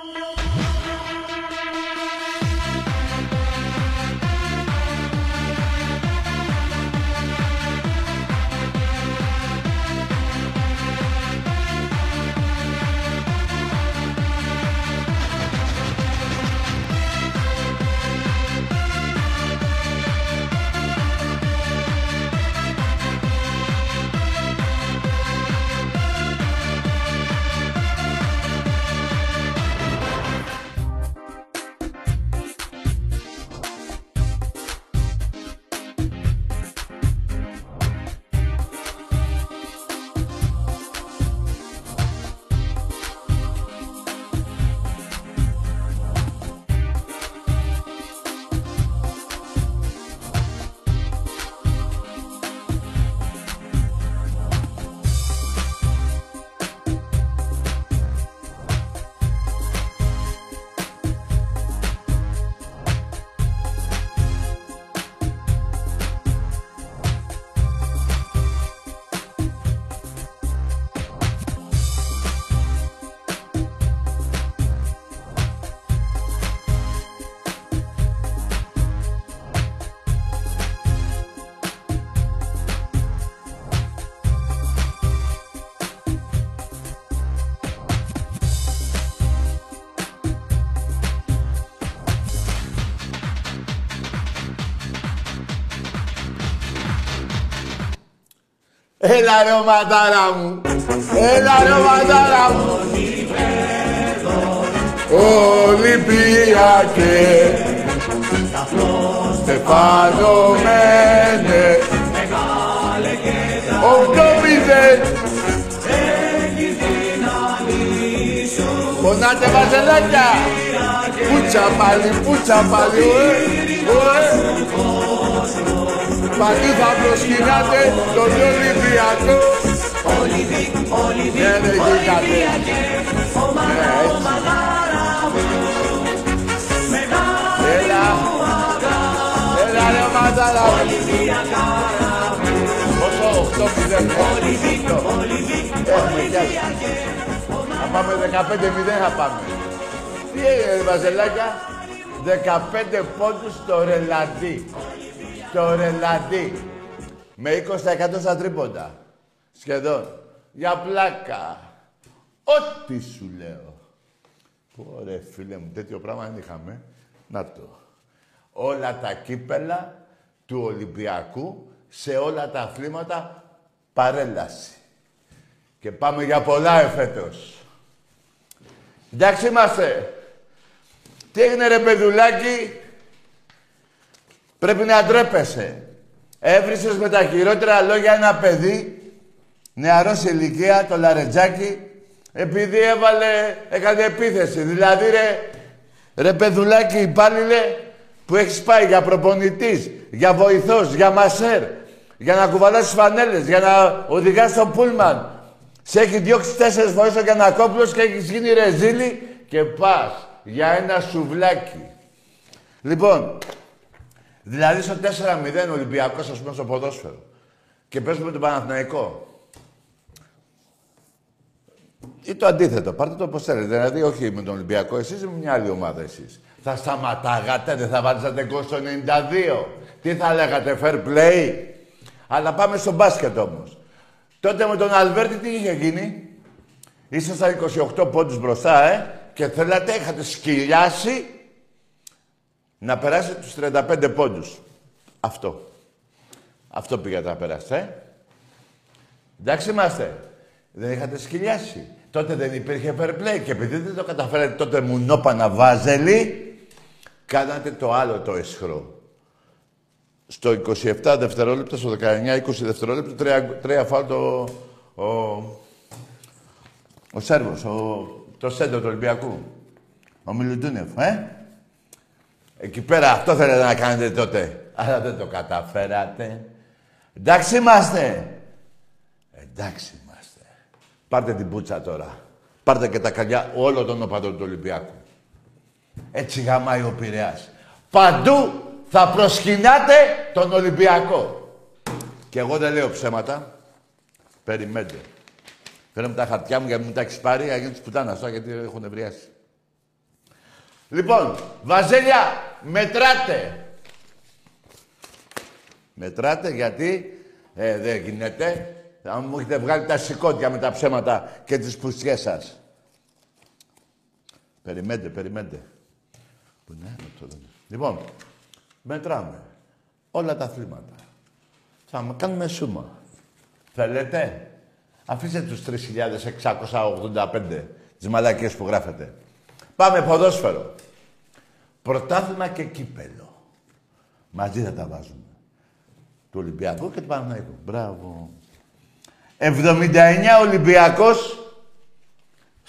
Thank you. Έλα ρε ματάρα μου. Έλα ρε ματάρα μου. Ολυμπιακέ. Στεφάνο Μένε. Οκτώ μηδέν. Πονάτε μαζελάκια. Πούτσα πάλι, πούτσα πάλι. Ωε, ωε. Παντού θα προσκυνάτε τον Ολυμπιακό. Ναι, ναι, γίνατε. Ναι, έτσι. Έλα. Έλα ρε μάταλα. Πόσο, 8-0. Έχουμε κι Θα πάμε 15-0 θα πάμε. Τι έγινε, Βαζελάκια; 15 πόντους στο ρελαντί το ρελαντί. Με 20% στα τρίποντα. Σχεδόν. Για πλάκα. Ό,τι σου λέω. Ωραία, φίλε μου, τέτοιο πράγμα δεν είχαμε. Να το. Όλα τα κύπελα του Ολυμπιακού σε όλα τα αθλήματα παρέλαση. Και πάμε για πολλά εφέτος. Εντάξει είμαστε. Τι έγινε ρε παιδουλάκι, Πρέπει να ντρέπεσαι. Έβρισες με τα χειρότερα λόγια ένα παιδί, νεαρός σε ηλικία, το λαρετζάκι, επειδή έβαλε, έκανε επίθεση. Δηλαδή, ρε, ρε παιδουλάκι υπάλληλε, που έχεις πάει για προπονητής, για βοηθός, για μασέρ, για να κουβαλάς φανέλες, για να οδηγάς το πούλμαν. Σε έχει διώξει τέσσερις φορές ο Γιανακόπουλος και έχεις γίνει ρεζίλη και πας για ένα σουβλάκι. Λοιπόν, Δηλαδή στο 4-0 Ολυμπιακός, ας πούμε, στο ποδόσφαιρο. Και παίζουμε τον Παναθηναϊκό. Ή το αντίθετο. Πάρτε το όπως θέλετε. Δηλαδή, όχι με τον Ολυμπιακό, εσείς με μια άλλη ομάδα εσείς. Θα σταματάγατε, δεν θα βάζατε γκολ στο 92. Τι θα λέγατε, fair play. Αλλά πάμε στο μπάσκετ όμως. Τότε με τον Αλβέρτη τι είχε γίνει; Ήσασταν 28 πόντους μπροστά, ε. Και θέλατε, είχατε σκυλιάσει να περάσει τους 35 πόντους. Αυτό. Αυτό πήγατε να περάσετε, ε. Εντάξει είμαστε. Δεν είχατε σκυλιάσει. Τότε δεν υπήρχε fair play και επειδή δεν το καταφέρατε τότε μου νόπανα βάζελη, κάνατε το άλλο το εσχρό. Στο 27 δευτερόλεπτα, στο 19-20 δευτερόλεπτα, τρία, τρία φάουλ το, ο, ο Σέρβος, ο, το σέντρο του Ολυμπιακού. Ο Μιλουτούνεφ, ε. Εκεί πέρα αυτό θέλετε να κάνετε τότε. Αλλά δεν το καταφέρατε. Εντάξει είμαστε. Εντάξει είμαστε. Πάρτε την πούτσα τώρα. Πάρτε και τα καλιά όλων των οπαδών του Ολυμπιακού. Έτσι γαμάει ο Πειραιάς. Παντού θα προσκυνάτε τον Ολυμπιακό. Και εγώ δεν λέω ψέματα. Περιμένετε. Φέρνω τα χαρτιά μου για να μην τα έχεις πάρει, για να πουτάνα γιατί έχουν ευριάσει. Λοιπόν, Βαζέλια, μετράτε. Μετράτε γιατί ε, δεν γίνεται. Θα μου έχετε βγάλει τα σηκώτια με τα ψέματα και τις πουστιές σας. Περιμένετε, περιμένετε. Που ναι, Λοιπόν, μετράμε όλα τα αθλήματα. Θα κάνουμε σούμα. Θέλετε; Αφήστε τους 3.685 τις μαλακίες που γράφετε. Πάμε ποδόσφαιρο. Πρωτάθλημα και κύπελο. Μαζί θα τα βάζουμε. Του Ολυμπιακού και του Παναθηναϊκού. Μπράβο. 79 Ολυμπιακός,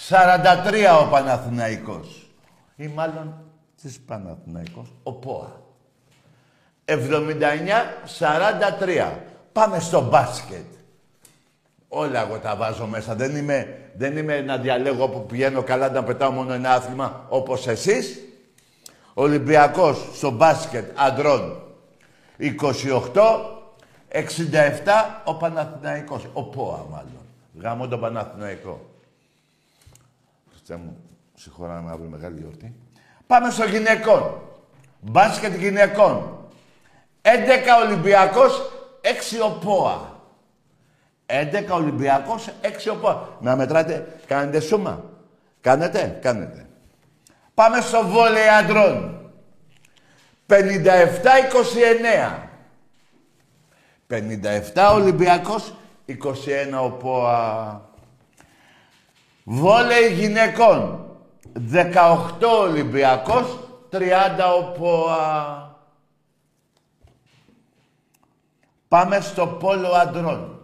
43 ο Παναθηναϊκός. Ή μάλλον της Παναθηναϊκός, ο ΠΟΑ. 79-43. Πάμε στο μπάσκετ. Όλα εγώ τα βάζω μέσα. Δεν είμαι, δεν είμαι να διαλέγω που πηγαίνω καλά να πετάω μόνο ένα άθλημα όπως εσείς. Ολυμπιακός στο μπάσκετ αντρών 28, 67 ο Παναθηναϊκός. Ο ΠΟΑ μάλλον. Γάμω τον Παναθηναϊκό. Χριστέ μου, συγχωράμε αύριο μεγάλη γιορτή. Πάμε στο γυναικών. Μπάσκετ γυναικών. 11 Ολυμπιακός, 6 ο ΠΟΑ. 11 Ολυμπιακός, 6 ο ΠΟΑ. Να μετράτε, κάνετε σούμα. Κάνετε, κάνετε. Πάμε στο βόλεϊ αντρών. 57-29. 57 Ολυμπιακός, 21 ο ΠΟΑ. Βόλεϊ γυναικών. 18 Ολυμπιακός, 30 ο ΠΟΑ. Πάμε στο πόλο αντρών.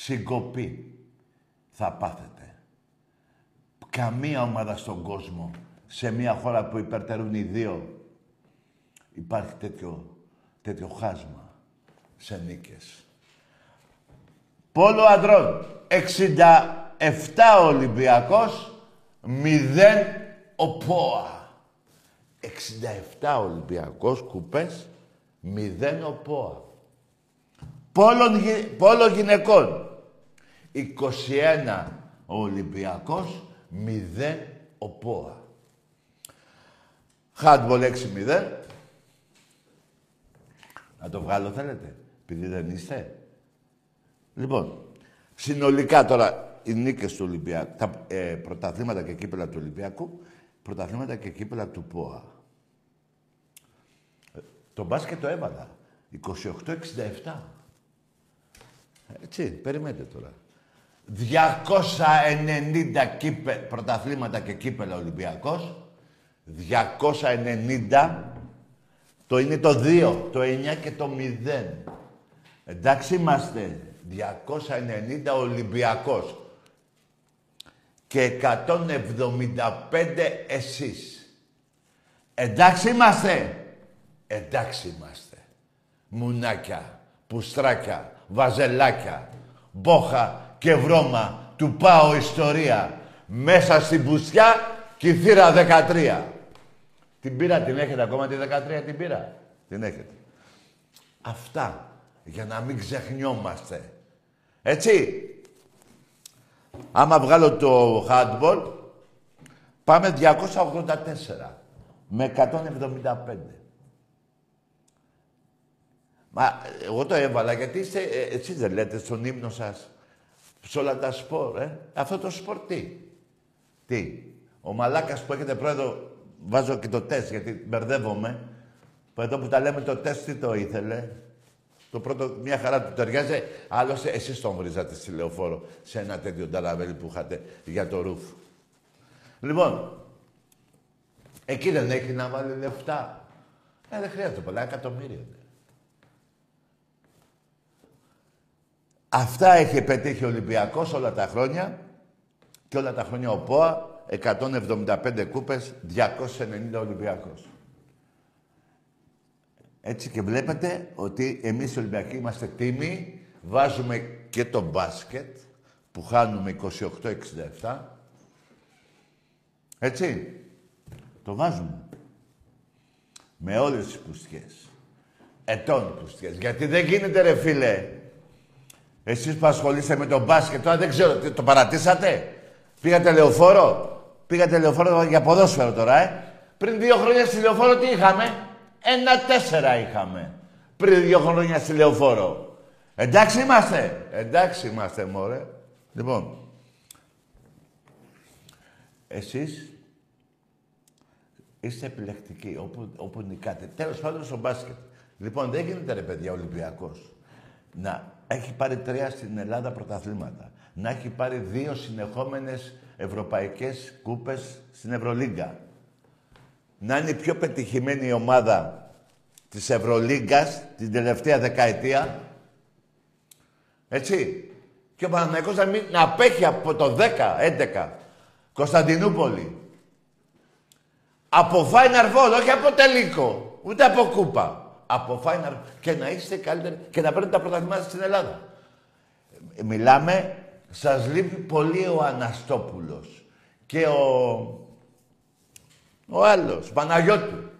Συγκοπή. Θα πάθετε. Καμία ομάδα στον κόσμο, σε μια χώρα που υπερτερούν οι δύο, υπάρχει τέτοιο, τέτοιο χάσμα σε νίκες. Πόλο αντρών. 67 Ολυμπιακός, 0 ο ΠΟΑ. 67 Ολυμπιακός κουπές, 0 ο ΠΟΑ. Πόλο, γυναικών. 21 ο Ολυμπιακός, 0 ο ΠΟΑ. Χάντμπολ 6-0. Να το βγάλω θέλετε, επειδή δεν είστε. Λοιπόν, συνολικά τώρα οι νίκες του Ολυμπιακού, τα ε, πρωταθλήματα και κύπελα του Ολυμπιακού, πρωταθλήματα και κύπελα του ΠΟΑ. Ε, το μπάσκετ το έβαλα. 28-67. Έτσι, περιμένετε τώρα. 290 κύπε, πρωταθλήματα και κύπελα Ολυμπιακός. 290. Το είναι το 2, το 9 και το 0. Εντάξει είμαστε. 290 Ολυμπιακός. Και 175 εσείς. Εντάξει είμαστε. Εντάξει είμαστε. Μουνάκια, πουστράκια, βαζελάκια, μπόχα και βρώμα του πάω ιστορία. Μέσα στην πουστιά και η θύρα 13. Την πήρα, την έχετε ακόμα τη 13 την πήρα; Την έχετε. Αυτά. Για να μην ξεχνιόμαστε. Έτσι. Άμα βγάλω το handball, πάμε 284 με 175. Μα εγώ το έβαλα γιατί είστε, ε, εσείς δεν λέτε στον ύμνο σας, σε όλα τα σπορ, ε. Αυτό το σπορ τι; Τι; Ο μαλάκας που έχετε πρόεδρο, βάζω και το τεστ γιατί μπερδεύομαι. Που εδώ που τα λέμε το τεστ τι το ήθελε; Το πρώτο, μια χαρά του ταιριάζει. Άλλωστε, εσείς τον βρίζατε στη λεωφόρο σε ένα τέτοιο ταραβέλι που είχατε για το ρούφ. Λοιπόν, εκεί δεν έχει να βάλει λεφτά. Ε, δεν χρειάζεται πολλά εκατομμύρια. Αυτά έχει πετύχει ο Ολυμπιακός όλα τα χρόνια και όλα τα χρόνια ο ΠΟΑ, 175 κούπες, 290 Ολυμπιακός. Έτσι και βλέπετε ότι εμείς οι Ολυμπιακοί είμαστε τίμοι, βάζουμε και το μπάσκετ, που χάνουμε 28-67. Έτσι. Το βάζουμε. Με όλες τις πουστιές. Ετών πουστιές. Γιατί δεν γίνεται ρε φίλε εσείς που ασχολείστε με τον μπάσκετ, τώρα δεν ξέρω, το παρατήσατε; Πήγατε λεωφόρο; Πήγατε λεωφόρο για ποδόσφαιρο τώρα, ε; Πριν δύο χρόνια στη λεωφόρο τι είχαμε; Ένα τέσσερα είχαμε. Πριν δύο χρόνια στη λεωφόρο. Εντάξει είμαστε; Εντάξει είμαστε, μωρέ. Λοιπόν, εσείς είστε επιλεκτικοί όπου, όπου νικάτε. Τέλος πάντων στο μπάσκετ. Λοιπόν, δεν γίνεται ρε παιδιά Ολυμπιακός να έχει πάρει τρία στην Ελλάδα πρωταθλήματα. Να έχει πάρει δύο συνεχόμενες ευρωπαϊκές κούπες στην Ευρωλίγκα. Να είναι η πιο πετυχημένη ομάδα της Ευρωλίγκας την τελευταία δεκαετία. Έτσι. Και ο Παναθηναϊκός να, μην, να απέχει από το 10, 11. Κωνσταντινούπολη. Από Final Four, όχι από τελικό. Ούτε από κούπα από Final και να είστε καλύτεροι και να παίρνετε τα πρωταθλήματα στην Ελλάδα. Μιλάμε, σας λείπει πολύ ο Αναστόπουλος και ο, ο άλλος, Παναγιώτου.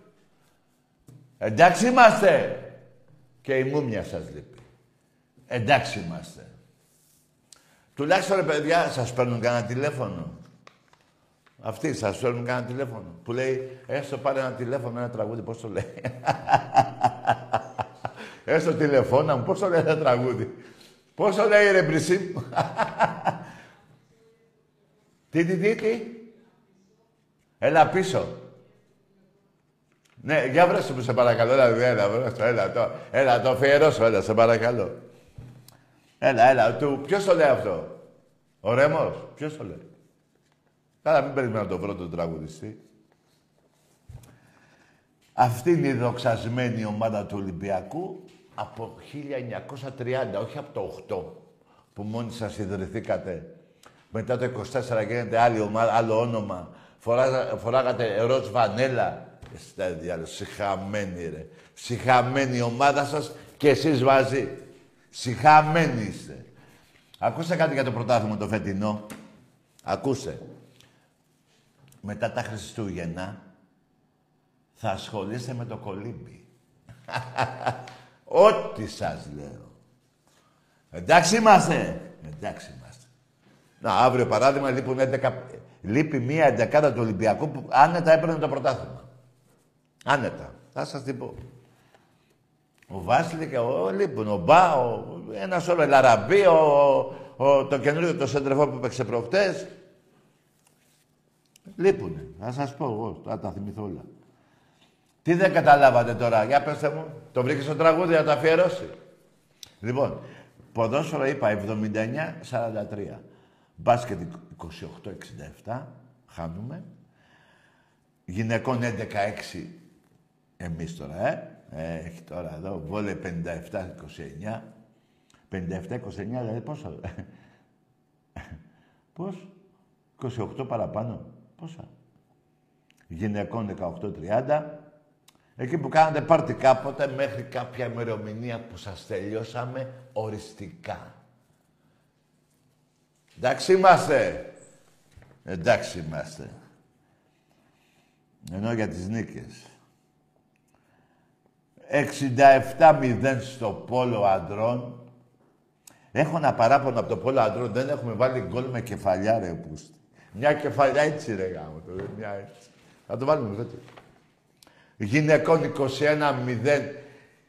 Εντάξει είμαστε. Και η μούμια σας λείπει. Εντάξει είμαστε. Τουλάχιστον ρε παιδιά, σας παίρνουν κανένα τηλέφωνο. Αυτοί σας φέρνουν κανένα τηλέφωνο. Που λέει, έστω πάρε ένα τηλέφωνο, ένα τραγούδι, πώς το λέει. έστω τηλεφώνα μου, πώς το λέει ένα τραγούδι. Πώς το λέει ρε μπρισίμ. τι, τι, τι, τι. Έλα πίσω. Ναι, για βρέσου μου σε παρακαλώ. Έλα, έλα, βρέσου, έλα, το, έλα, το αφιερώσω, έλα, σε παρακαλώ. Έλα, έλα, του, ποιος το λέει αυτό; Ο Ρέμος, ποιος το λέει; Καλά, μην περιμένω να το βρω τον τραγουδιστή. Αυτή είναι η δοξασμένη ομάδα του Ολυμπιακού από 1930, όχι από το 8, που μόνοι σας ιδρυθήκατε. Μετά το 24 γίνεται άλλη ομάδα, άλλο όνομα. Φορά, φοράγατε ροζ βανέλα. Στα διάλογος, συχαμένη ρε. Συχαμένη η ομάδα σας και εσείς μαζί. Συχαμένοι είστε. Ακούστε κάτι για το πρωτάθλημα το φετινό; Ακούσε μετά τα Χριστούγεννα θα ασχολείστε με το κολύμπι. Ό,τι σας λέω. Εντάξει είμαστε. Εντάξει είμαστε. Να, αύριο παράδειγμα λείπουν 11, λείπει μία εντεκάδα του Ολυμπιακού που άνετα έπαιρνε το πρωτάθλημα. Άνετα. Θα σας την πω. Ο Βάσιλη και ο λείπουν. Ο Μπά, ο, ένας όλο, Λαραμπή, ο, ο, το καινούριο το σεντρεφό που έπαιξε προχτές. Λείπουνε. Θα σας πω εγώ, θα τα θυμηθώ όλα. Τι δεν καταλάβατε τώρα, για πέστε μου. Το βρήκε στο τραγούδι να το αφιερώσει. Λοιπόν, ποδόσφαιρο είπα 79-43. Μπάσκετ 28-67, χάνουμε. Γυναικών 11-6, εμείς τώρα, ε. ε. Έχει τώρα εδώ, βόλε 57-29. 57-29, δηλαδή πόσο. Πώς, 28 παραπάνω. Πόσα; Γυναικών 18-30. Εκεί που κάνατε πάρτι κάποτε μέχρι κάποια ημερομηνία που σας τελειώσαμε οριστικά. Εντάξει είμαστε. Εντάξει είμαστε. Ενώ για τις νίκες. 67-0 στο πόλο αντρών. Έχω ένα παράπονο από το πόλο αντρών. Δεν έχουμε βάλει γκολ με κεφαλιά, ρε πούστη. Μια κεφαλιά έτσι ρε γάμο το, μια έτσι. Θα το βάλουμε τότε. Γυναικών 21-0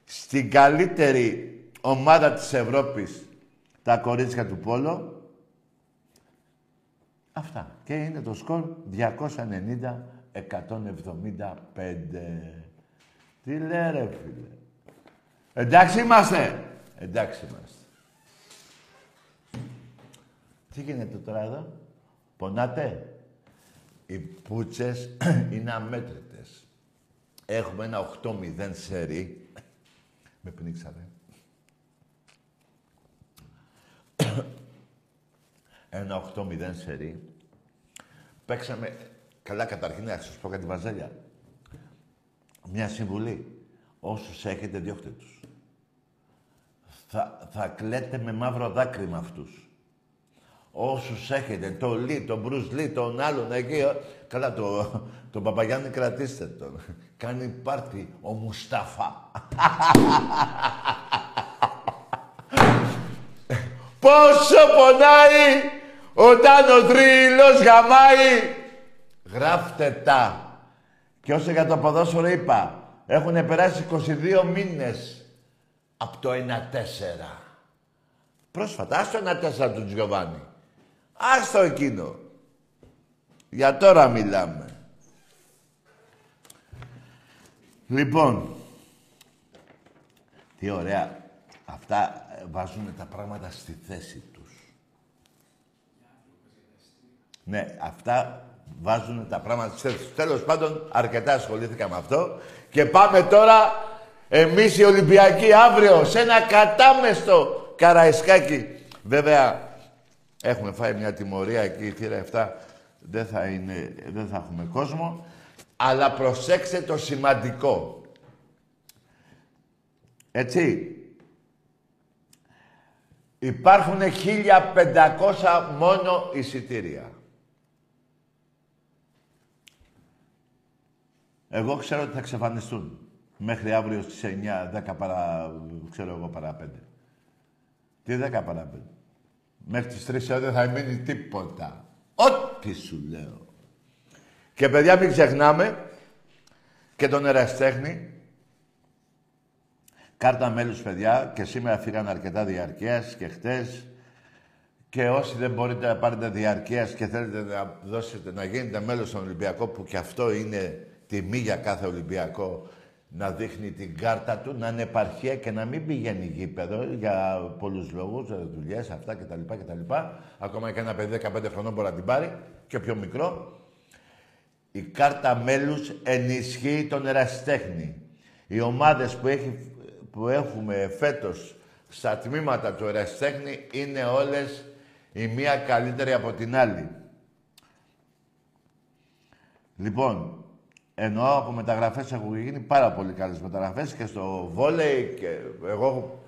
στην καλύτερη ομάδα της Ευρώπης τα κορίτσια του Πόλο. Αυτά. Και είναι το σκορ 290-175. Τι λέει ρε φίλε. Εντάξει είμαστε. Εντάξει είμαστε. Τι γίνεται τώρα εδώ; Πονάτε; Οι πούτσες είναι αμέτρητες. Έχουμε ένα 8-0 σερί. Με πνίξατε. ένα 8-0 σερί. Παίξαμε... Καλά καταρχήν να σας πω κάτι βαζέλια. Μια συμβουλή. Όσους έχετε διώχτε τους. Θα, θα κλαίτε με μαύρο δάκρυ με αυτούς όσους έχετε, το Λί, τον Μπρουζ Λί, τον άλλον εκεί, ε, καλά, το, τον Παπαγιάννη κρατήστε τον. Κάνει πάρτι ο Μουστάφα. Πόσο πονάει όταν ο τρίλος γαμάει. Γράφτε τα. Και όσο για το ποδόσφαιρο είπα, έχουν περάσει 22 μήνες από το 1-4. Πρόσφατα, άστο 1-4 του Τζιωβάνι. Άστο εκείνο. Για τώρα μιλάμε. Λοιπόν, τι ωραία. Αυτά βάζουν τα πράγματα στη θέση τους. Ναι, αυτά βάζουν τα πράγματα στη θέση τους. Τέλος πάντων, αρκετά ασχολήθηκα με αυτό. Και πάμε τώρα, εμείς οι Ολυμπιακοί, αύριο, σε ένα κατάμεστο Καραϊσκάκι. Βέβαια, έχουμε φάει μια τιμωρία εκεί, η θύρα 7 δεν θα, είναι, δεν θα έχουμε κόσμο. Αλλά προσέξτε το σημαντικό. Έτσι. Υπάρχουν 1500 μόνο εισιτήρια. Εγώ ξέρω ότι θα εξαφανιστούν. Μέχρι αύριο στις 9, 10 παρά, ξέρω εγώ, παρά 5. Τι 10 παρά 5. Μέχρι τις 3 δεν θα μείνει τίποτα. Ό,τι σου λέω. Και παιδιά μην ξεχνάμε και τον εραστέχνη. Κάρτα μέλους παιδιά και σήμερα φύγαν αρκετά διαρκείας και χτες. Και όσοι δεν μπορείτε να πάρετε διαρκείας και θέλετε να δώσετε να γίνετε μέλος στον Ολυμπιακό που και αυτό είναι τιμή για κάθε Ολυμπιακό να δείχνει την κάρτα του, να είναι επαρχία και να μην πηγαίνει γήπεδο για πολλούς λόγους, δουλειές, αυτά κτλ. κτλ. Ακόμα και ένα παιδί 15 χρονών μπορεί να την πάρει και πιο μικρό. Η κάρτα μέλους ενισχύει τον ερασιτέχνη. Οι ομάδες που, έχει, που έχουμε φέτος στα τμήματα του ερασιτέχνη είναι όλες η μία καλύτερη από την άλλη. Λοιπόν, εννοώ από μεταγραφές έχουν γίνει πάρα πολύ καλές μεταγραφές και στο βόλεϊ και εγώ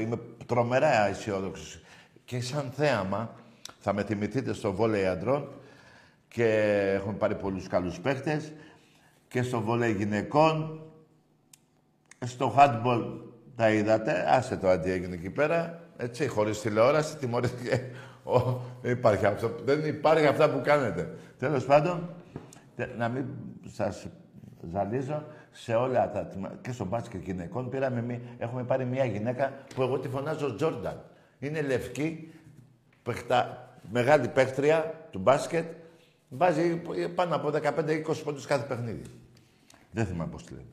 είμαι τρομερά αισιόδοξος. Και σαν θέαμα, θα με θυμηθείτε στο βόλεϊ αντρών, και έχουμε πάρει πολλούς καλούς παίχτες και στο βολέ γυναικών, στο handball τα είδατε, άσε το αντί έγινε εκεί πέρα, έτσι, χωρίς τηλεόραση, τιμωρήθηκε. υπάρχει αυτό, δεν υπάρχει αυτά που κάνετε. Τέλος πάντων, να μην σας ζαλίζω, σε όλα τα και στο μπάσκετ γυναικών πήραμε, έχουμε πάρει μια γυναίκα που εγώ τη φωνάζω Τζόρνταν. Είναι λευκή, παιχτα, μεγάλη παίχτρια του μπάσκετ, Βάζει πάνω από 15-20 πόντους κάθε παιχνίδι. Δεν θυμάμαι πώς λέει.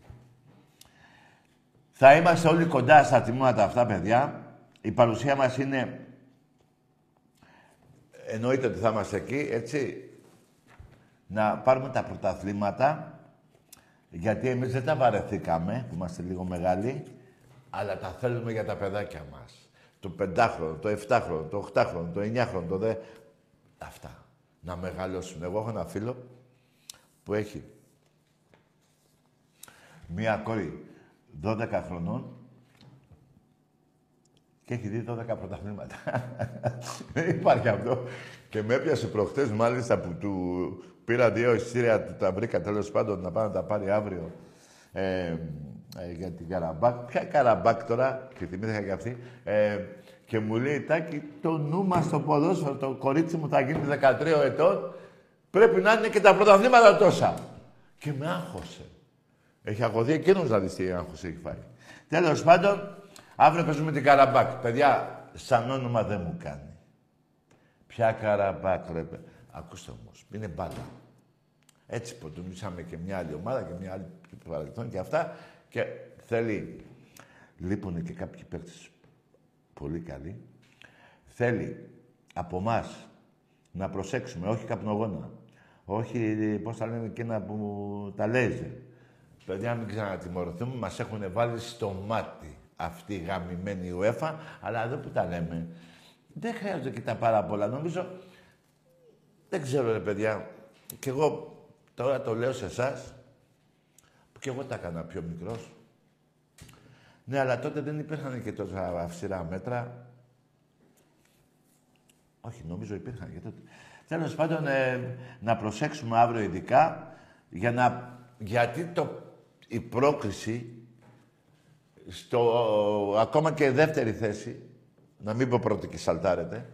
Θα είμαστε όλοι κοντά στα τιμήματα αυτά, παιδιά. Η παρουσία μας είναι... Εννοείται ότι θα είμαστε εκεί, έτσι. Να πάρουμε τα πρωταθλήματα, γιατί εμείς δεν τα βαρεθήκαμε, που είμαστε λίγο μεγάλοι, αλλά τα θέλουμε για τα παιδάκια μας. Το πεντάχρονο, το εφτάχρονο, το οχτάχρονο, το εννιάχρονο, το δε... Αυτά να μεγαλώσουν. Εγώ έχω ένα φίλο που έχει μία κόρη 12 χρονών και έχει δει 12 πρωταθλήματα. Δεν υπάρχει αυτό. Και με έπιασε προχτές μάλιστα που του πήρα δύο εισιτήρια, του τα βρήκα τέλος πάντων να πάω να τα πάρει αύριο ε, ε, για την Καραμπάκ. Ποια Καραμπάκ τώρα, και θυμήθηκα και αυτή, ε, και μου λέει, Τάκη, το νου μας στο ποδόσφαιρο, το κορίτσι μου θα γίνει 13 ετών, πρέπει να είναι και τα πρωταθλήματα τόσα. Και με άγχωσε. Έχει αγωδεί εκείνος να δεις τι άγχος έχει φάει. Τέλος πάντων, αύριο παίζουμε την Καραμπάκ. Παιδιά, σαν όνομα δεν μου κάνει. Ποια Καραμπάκ, ρε. Ακούστε όμως, είναι μπάλα. Έτσι ποτομήσαμε και μια άλλη ομάδα και μια άλλη παρελθόν και αυτά. Και θέλει. Λείπουν και κάποιοι παίκτες πολύ καλή, θέλει από εμά να προσέξουμε, όχι καπνογόνα, όχι, πώς θα λένε εκείνα που τα λέζε. Παιδιά, μην ξανατιμωρηθούμε, μας έχουν βάλει στο μάτι αυτή η γαμημένη UEFA, αλλά εδώ που τα λέμε, δεν χρειάζονται και τα πάρα πολλά. Νομίζω, δεν ξέρω ρε παιδιά, κι εγώ τώρα το λέω σε εσάς, που κι εγώ τα έκανα πιο μικρός, ναι, αλλά τότε δεν υπήρχαν και τόσα αυστηρά μέτρα. Όχι, νομίζω υπήρχαν και τότε. Τέλος πάντων, ε, να προσέξουμε αύριο ειδικά, για να, γιατί το, η πρόκληση στο, ακόμα και δεύτερη θέση, να μην πω πρώτη και σαλτάρετε,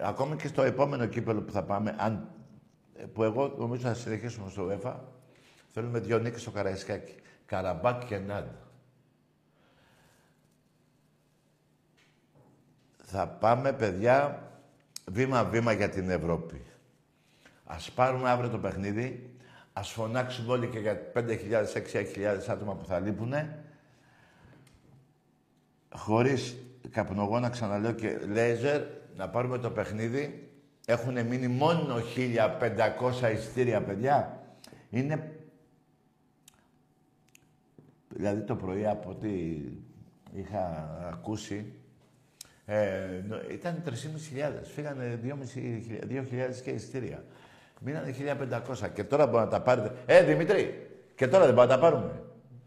ακόμα και στο επόμενο κύπελο που θα πάμε, αν που εγώ νομίζω θα συνεχίσουμε στο UEFA. Θέλουμε δύο νίκες στο Καραϊσκάκι. Καραμπάκ και Νάντ. Θα πάμε, παιδιά, βήμα-βήμα για την Ευρώπη. Ας πάρουμε αύριο το παιχνίδι, ας φωνάξουμε όλοι και για 5.000-6.000 άτομα που θα λείπουνε, χωρίς καπνογόνα, ξαναλέω και λέιζερ, να πάρουμε το παιχνίδι. Έχουν μείνει μόνο 1.500 ειστήρια, παιδιά. Είναι... Δηλαδή το πρωί από ό,τι είχα ακούσει, ε, ήταν 3.500. Φύγανε 2.000 και ειστήρια. Μείνανε 1.500. Και τώρα μπορούμε να τα πάρετε. Ε, Δημητρή, και τώρα δεν μπορούμε να τα πάρουμε.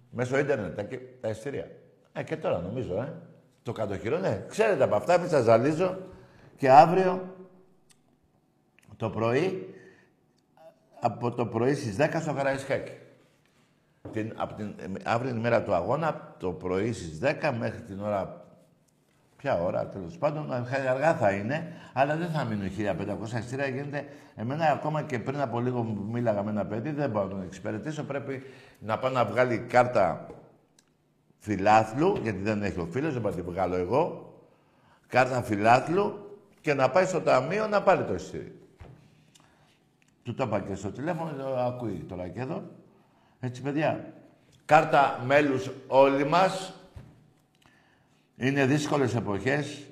Μέσω ίντερνετ, τα, τα ειστήρια. Ε, και τώρα νομίζω, ε. Το κατοχυρό, ναι. Ξέρετε από αυτά, μην σας ζαλίζω. Και αύριο το πρωί, από το πρωί στις 10 στο Καραϊσκάκι. Την, από την, αύριο είναι η μέρα του αγώνα, το πρωί στις 10 μέχρι την ώρα Ποια ώρα, τέλος πάντων, αργά θα είναι, αλλά δεν θα μείνουν 1500 εισιτήρια. Γίνεται. Εμένα, ακόμα και πριν από λίγο μίλαγα με ένα παιδί, δεν μπορώ να τον εξυπηρετήσω. Πρέπει να πάω να βγάλει κάρτα φιλάθλου, γιατί δεν έχει ο φίλος, δεν μπορώ να τη βγάλω εγώ. Κάρτα φιλάθλου και να πάει στο ταμείο να πάρει το εισιτήριο. Του το είπα και στο τηλέφωνο, το ακούει τώρα και εδώ. Έτσι, παιδιά. Κάρτα μέλους όλοι μας, είναι δύσκολες εποχές.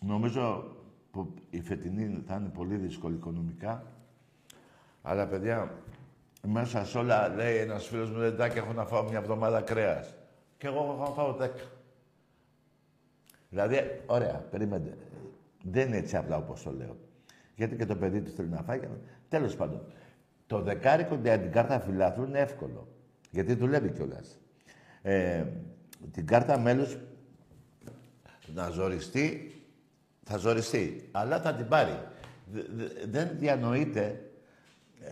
Νομίζω που η φετινή θα είναι πολύ δύσκολη οικονομικά. Αλλά, παιδιά, μέσα σε όλα, λέει ένας φίλος μου, δεν έχω να φάω μια εβδομάδα κρέας. Και εγώ έχω να φάω δέκα. Δηλαδή, ωραία, περιμένετε. Δεν είναι έτσι απλά όπως το λέω. Γιατί και το παιδί του θέλει να φάει. Και... Τέλος πάντων, το δεκάρικο για την κάρτα φιλάθλου είναι εύκολο. Γιατί δουλεύει κιόλας. Ε, την κάρτα μέλους να ζοριστεί, θα ζοριστεί. Αλλά θα την πάρει. δεν διανοείται, ε,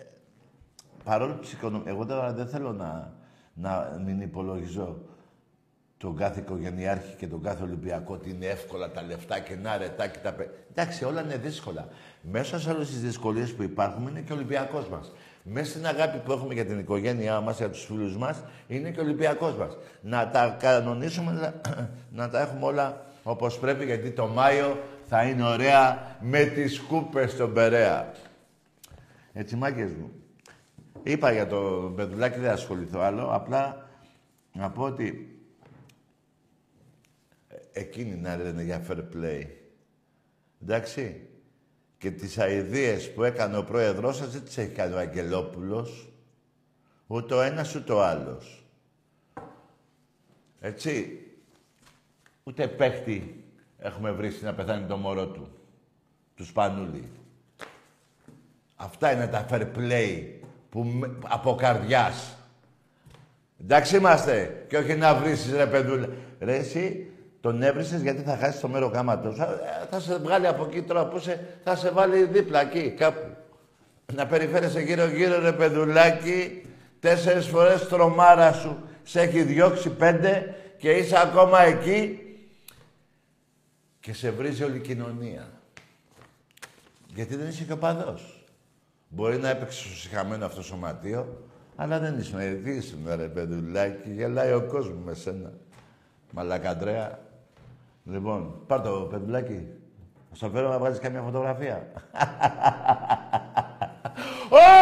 παρόλο που εγώ τώρα δεν θέλω να, να μην υπολογίζω τον κάθε οικογενειάρχη και τον κάθε Ολυμπιακό ότι είναι εύκολα τα λεφτά και να ρετά και τα Εντάξει, όλα είναι δύσκολα. Μέσα σε όλες τις δυσκολίες που υπάρχουν είναι και ο Ολυμπιακός μας. Μέσα στην αγάπη που έχουμε για την οικογένειά μας, για τους φίλους μας, είναι και ο Ολυμπιακός μας. Να τα κανονίσουμε, να, να τα έχουμε όλα όπως πρέπει, γιατί το Μάιο θα είναι ωραία με τις κούπες στον Περέα. Έτσι, μάγκες μου. Είπα για το παιδουλάκι, δεν ασχοληθώ άλλο. Απλά να πω ότι εκείνη να λένε για fair play. Εντάξει. Και τις αηδίες που έκανε ο πρόεδρός σας δεν τις έχει κάνει ο Αγγελόπουλος. Ούτε ο ένας ούτε ο άλλος. Έτσι. Ούτε παίχτη έχουμε βρει να πεθάνει το μωρό του. Του Σπανούλη. Αυτά είναι τα fair play που από καρδιάς. Εντάξει είμαστε. Και όχι να βρήσεις ρε παιδούλα. Ρε εσύ, τον έβρισες γιατί θα χάσεις το μέρο γάματο. Θα, θα σε βγάλει από εκεί τώρα που σε, θα σε βάλει δίπλα εκεί κάπου. Να περιφέρεσαι γύρω-γύρω ρε παιδουλάκι. Τέσσερις φορές τρομάρα σου σε έχει διώξει πέντε και είσαι ακόμα εκεί και σε βρίζει όλη η κοινωνία. Γιατί δεν είσαι και παδός. Μπορεί να έπαιξε στο συχαμένο αυτό σωματείο, αλλά δεν είσαι. Τι είσαι, ρε παιδουλάκι, γελάει ο κόσμος με σένα. Μαλακαντρέα. Λοιπόν, πάρ' το παιδουλάκι. Στο φέρω να βγάλεις καμία φωτογραφία.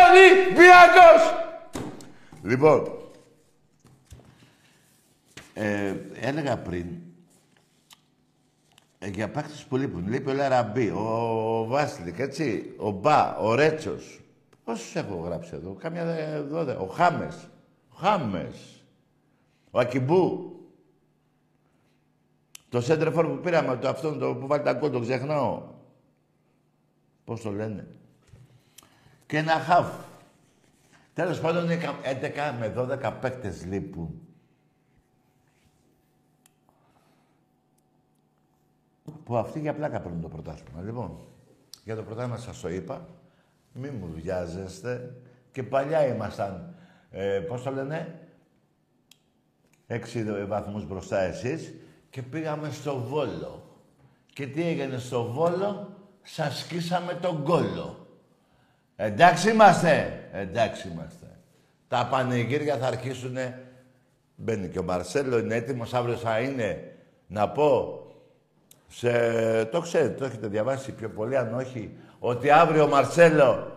Ολυμπιακός! Λοιπόν, ε, έλεγα πριν ε, για παίκτες που λείπουν. Λείπει ο Λαραμπή, ο, ο Βάσλικ, έτσι, ο Μπα, ο Ρέτσος. Πόσους έχω γράψει εδώ, κάμια δώδεκα. Ο Χάμες, ο Χάμες, ο Ακιμπού, το σέντρεφορ που πήραμε, το αυτόν το που βάλει τα κόλ, το ξεχνάω. Πώς το λένε. Και ένα χαφ. Τέλος πάντων είναι 11 με 12 παίκτες λείπουν. Που αυτοί για πλάκα παίρνουν το πρωτάθλημα. Λοιπόν, για το πρωτάθλημα σας το είπα. Μη μου βιάζεστε. Και παλιά ήμασταν, ε, πώς το λένε, έξι βαθμούς μπροστά εσείς και πήγαμε στο Βόλο. Και τι έγινε στο Βόλο, σας σκίσαμε τον κόλλο. Εντάξει είμαστε. Εντάξει είμαστε. Τα πανηγύρια θα αρχίσουν. Μπαίνει και ο Μαρσέλο, είναι έτοιμος. Αύριο θα είναι, να πω, σε... το ξέρετε, το έχετε διαβάσει πιο πολύ, αν όχι, ότι αύριο ο Μαρσέλο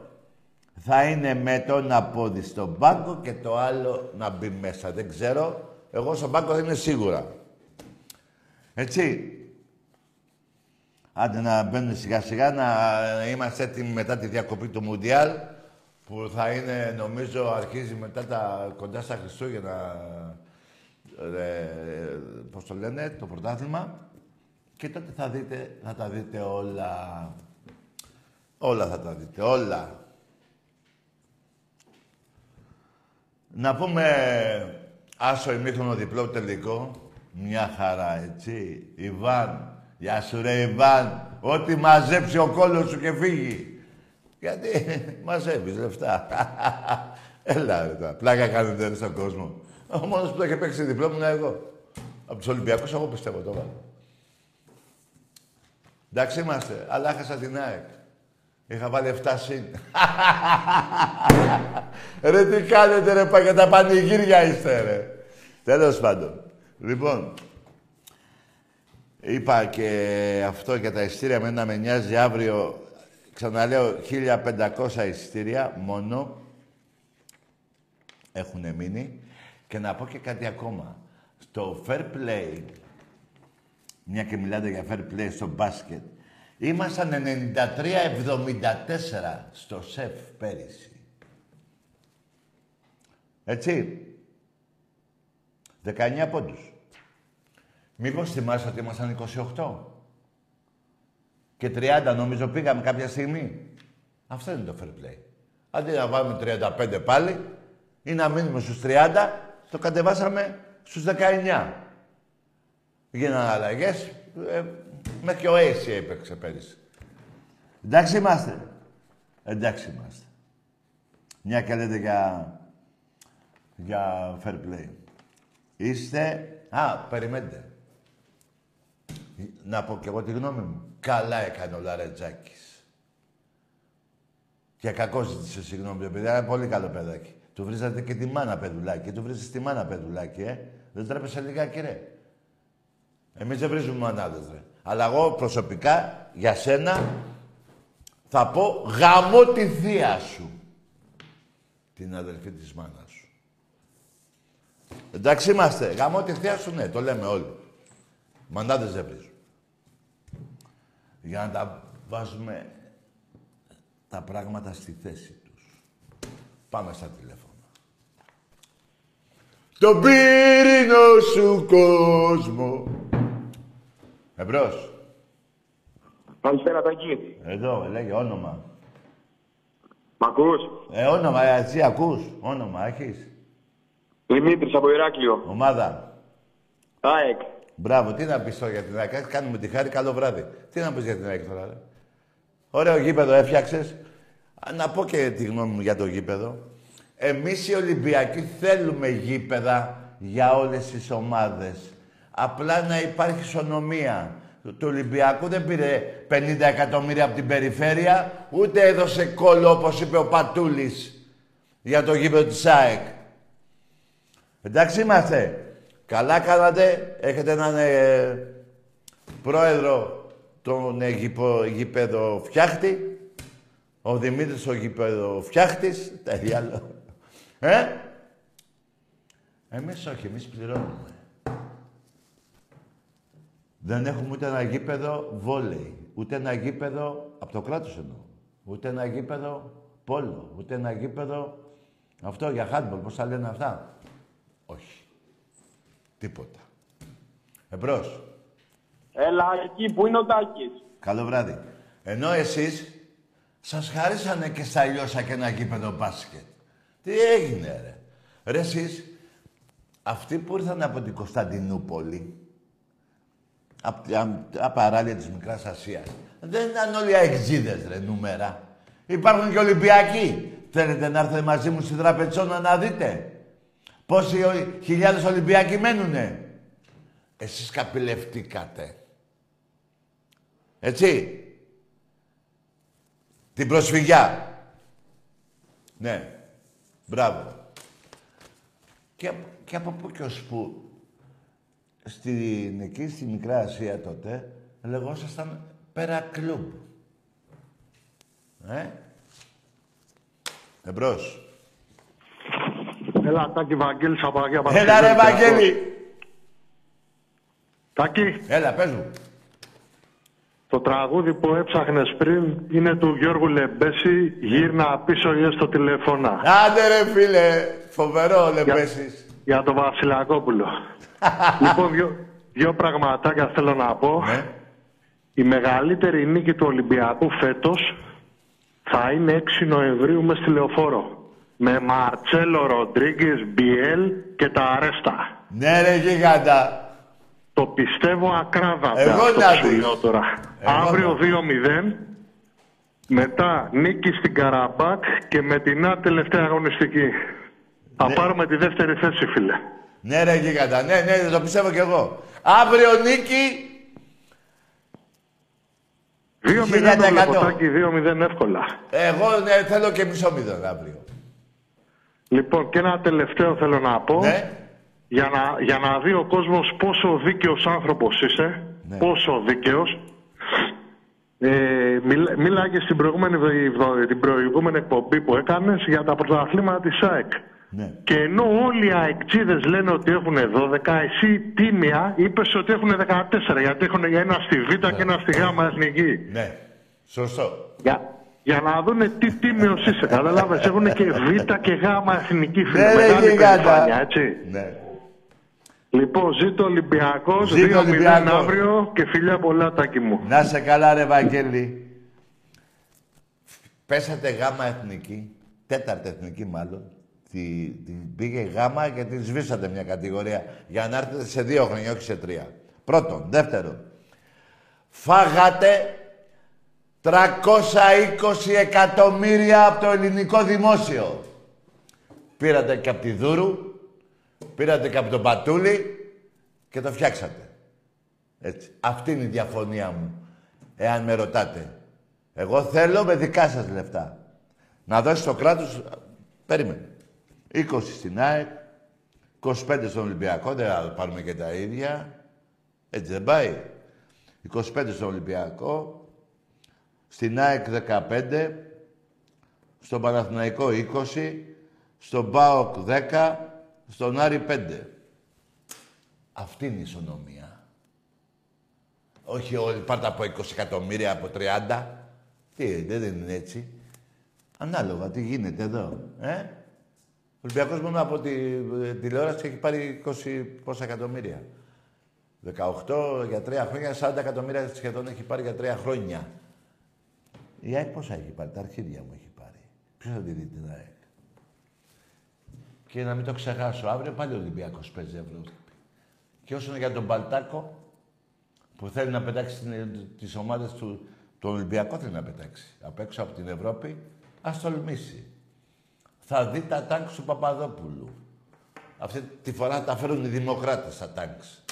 θα είναι με τον απόδι στον μπάγκο και το άλλο να μπει μέσα. Δεν ξέρω. Εγώ στον μπάγκο δεν είμαι σίγουρα. Έτσι. Άντε να μπαίνουμε σιγά σιγά, να είμαστε έτοιμοι μετά τη διακοπή του Μουντιάλ, που θα είναι, νομίζω, αρχίζει μετά τα κοντά στα Χριστούγεννα, ε, πώς το λένε, το πρωτάθλημα. Και τότε θα δείτε, θα τα δείτε όλα. Όλα θα τα δείτε, όλα. Να πούμε άσο ημίχρονο διπλό τελικό. Μια χαρά, έτσι. Ιβάν. Γεια σου ρε Ιβάν. Ό,τι μαζέψει ο κόλλος σου και φύγει. Γιατί μαζεύεις λεφτά. Έλα ρε τα. Πλάκα κάνετε στον κόσμο. Ο μόνος που το έχει παίξει διπλό μου είναι εγώ. Από τους Ολυμπιακούς εγώ πιστεύω τώρα. Εντάξει είμαστε, αλλά έχασα την ΑΕΚ. Είχα βάλει 7 συν. ρε τι κάνετε ρε πα τα πανηγύρια είστε ρε. Τέλος πάντων. Λοιπόν, είπα και αυτό για τα ειστήρια με να με νοιάζει αύριο. Ξαναλέω, 1500 ειστήρια μόνο έχουν μείνει. Και να πω και κάτι ακόμα. Στο fair play, μια και μιλάτε για fair play στο μπάσκετ, Ήμασταν 93-74 στο ΣΕΦ πέρυσι. Έτσι. 19 πόντους. Μήπως θυμάσαι ότι ήμασταν 28. Και 30 νομίζω πήγαμε κάποια στιγμή. Αυτό είναι το fair play. Αντί να βάλουμε 35 πάλι ή να μείνουμε στους 30, το κατεβάσαμε στους 19. Γίνανε αλλαγές. Ε, Μέχρι και ο Ace έπαιξε πέρυσι. Εντάξει είμαστε. Εντάξει είμαστε. Μια και λέτε για, για fair play. Είστε... Α, περιμένετε. Να πω κι εγώ τη γνώμη μου. Καλά έκανε ο Λαρετζάκης. Και κακό ζήτησε συγγνώμη, επειδή είναι πολύ καλό παιδάκι. Του βρίζατε και τη μάνα παιδουλάκι. Του βρίζεις τη μάνα παιδουλάκι, ε. Δεν τρέπεσαι λιγάκι, ρε. Εμείς δεν βρίζουμε μανάδες, ρε. Αλλά εγώ προσωπικά, για σένα, θα πω γαμώ τη θεία σου. Την αδελφή της μάνας σου. Εντάξει είμαστε. Γαμώ τη θεία σου, ναι, το λέμε όλοι. Μανάδες δεν βρίζουν. Για να τα βάζουμε τα πράγματα στη θέση τους. Πάμε στα τηλέφωνα. Το πύρινο σου κόσμο Εμπρός. Καλησπέρα, Τάκη. Εδώ, λέγε όνομα. Μ' ακούς; Ε, όνομα, ε, εσύ ακούς; Όνομα, έχεις; Δημήτρης από Ηράκλειο. Ομάδα. ΑΕΚ. Μπράβο, τι να πεις τώρα για την ΑΕΚ. Κάνουμε τη χάρη, καλό βράδυ. Τι να πεις για την ΑΕΚ τώρα, ρε. Ωραίο γήπεδο έφτιαξες. Να πω και τη γνώμη μου για το γήπεδο. Εμείς οι Ολυμπιακοί θέλουμε γήπεδα για όλες τις ομάδες. Απλά να υπάρχει ισονομία. Το Ολυμπιακού δεν πήρε 50 εκατομμύρια από την περιφέρεια, ούτε έδωσε κόλλο, όπως είπε ο Πατούλης, για το γήπεδο της ΑΕΚ. Εντάξει είμαστε. Καλά κάνατε. Έχετε έναν ε, πρόεδρο τον ε, γήπεδο φτιάχτη. Ο Δημήτρης ο γήπεδο φτιάχτης. Τα άλλο. Ε; Εμείς όχι, εμείς πληρώνουμε. Δεν έχουμε ούτε ένα γήπεδο βόλεϊ, ούτε ένα γήπεδο, από το κράτος εννοώ, ούτε ένα γήπεδο πόλο, ούτε ένα γήπεδο αυτό για handball, πώς θα λένε αυτά; Όχι. Τίποτα. Εμπρός. Έλα, εκεί που είναι ο Τάκης. Καλό βράδυ. Ενώ εσείς σας χαρίσανε και στα λιώσα και ένα γήπεδο μπάσκετ. Τι έγινε, ρε. Ρε εσείς, αυτοί που ήρθαν από την Κωνσταντινούπολη, από παράλια της Μικράς Ασίας. Δεν ήταν όλοι αεξίδες, ρε, νούμερα. Υπάρχουν και Ολυμπιακοί. Θέλετε να έρθετε μαζί μου στη Τραπετσόνα να δείτε; Πόσοι χιλιάδες Ολυμπιακοί μένουνε; Εσείς καπηλευτήκατε. Έτσι. Την προσφυγιά. Ναι. Μπράβο. Και, και από πού και ως πού στην, εκεί στη Μικρά Ασία τότε λεγόσασταν πέρα κλουμπ. Ε; Εμπρός. Έλα, Τάκη Βαγγέλης από Αγία Έλα ρε Βαγγέλη. Τάκη, Έλα, πες μου. το τραγούδι που έψαχνες πριν είναι του Γιώργου Λεμπέση «Γύρνα πίσω ή έστω τηλεφώνα» Άντε ρε φίλε, φοβερό λεμπέσεις. για τον Βασιλακόπουλο. λοιπόν, δυο, δυο πραγματάκια θέλω να πω. Ναι. Η μεγαλύτερη νίκη του Ολυμπιακού φέτος θα είναι 6 Νοεμβρίου μες στη Λεωφόρο. Με Μαρτσέλο Ροντρίγκες, Μπιέλ και τα Αρέστα. Ναι ρε γίγαντα. Το πιστεύω ακράδαντα Εγώ αυτό να που σου δεις. λέω τώρα. Εγώ Αύριο να 2-0, μετά νίκη στην Καραμπάκ και με την άλλη τελευταία αγωνιστική. Θα Ναι. πάρουμε τη δεύτερη θέση, φίλε. Ναι ρε γίγαντα, ναι, ναι, το πιστεύω κι εγώ. Αύριο νίκη, 2-0 το 1000%. Λεποτάκι, 2-0 εύκολα. εγώ ναι, θέλω και μισό μηδέν αύριο. Λοιπόν, και ένα τελευταίο θέλω να πω. Ναι. Για να, για να δει ο κόσμος πόσο δίκαιος άνθρωπος είσαι, Ναι. πόσο δίκαιος, ε, μιλ, μίλαγες στην προηγούμενη, βδο- την προηγούμενη εκπομπή που έκανες για τα πρωταθλήματα της ΑΕΚ. Ναι. Και ενώ όλοι οι αεξίδες λένε ότι έχουν 12, εσύ τίμια είπες ότι έχουν 14, γιατί έχουν ένα στη Β και ένα στη Γ εθνική. Ναι, σωστό. Για, για να δούνε τι τίμιος είσαι, καταλάβες, έχουν και Β και Γ εθνική φίλε. Ναι ρε Μεγάλη γίγαντα. περηφάνεια, έτσι. Ναι. Λοιπόν, ζήτω Ολυμπιακός, Ζήτω 2-0 Ολυμπιακός. αύριο και φιλιά πολλά τάκι μου. Να σε καλά ρε Βαγγέλη. Πέσατε γάμα εθνική, τέταρτη εθνική μάλλον. Τη, την πήγε γάμα και την σβήσατε μια κατηγορία για να έρθετε σε δύο χρόνια, όχι σε τρία. Πρώτον. Δεύτερον. Φάγατε 320 εκατομμύρια από το ελληνικό δημόσιο. Πήρατε και από τη Δούρου, πήρατε και από τον Πατούλη και το φτιάξατε. Έτσι. Αυτή είναι η διαφωνία μου, εάν με ρωτάτε. Εγώ θέλω με δικά σας λεφτά. Να δώσει στο κράτος... Περίμενε. 20 στην ΑΕΚ, 25 στον Ολυμπιακό, δεν θα πάρουμε και τα ίδια. Έτσι δεν πάει. 25 στον Ολυμπιακό, στην ΑΕΚ 15, στον Παναθηναϊκό 20, στον ΠΑΟΚ 10, στον Άρη 5. Αυτή είναι η ισονομία. Όχι όλοι πάρτε από 20 εκατομμύρια, από 30. Τι, δεν είναι έτσι. Ανάλογα, τι γίνεται εδώ. Ε; Ο Ολυμπιακός μόνο από τη ε, τηλεόραση έχει πάρει 20 πόσα εκατομμύρια. 18 για τρία χρόνια, 40 εκατομμύρια σχεδόν έχει πάρει για τρία χρόνια. Η ΑΕΚ πόσα έχει πάρει, τα αρχίδια μου έχει πάρει. Ποιος θα τη δει την ΑΕΚ; Και να μην το ξεχάσω, αύριο πάλι ο Ολυμπιακός παίζει Ευρώπη. Και όσον για τον Παλτάκο, που θέλει να πετάξει την- τις ομάδες του, τον Ολυμπιακό θέλει να πετάξει. Απ' έξω από την Ευρώπη, ας τολμήσει. Θα δει τα τάγκς του Παπαδόπουλου. Αυτή τη φορά τα φέρουν οι δημοκράτες τα τάγκς.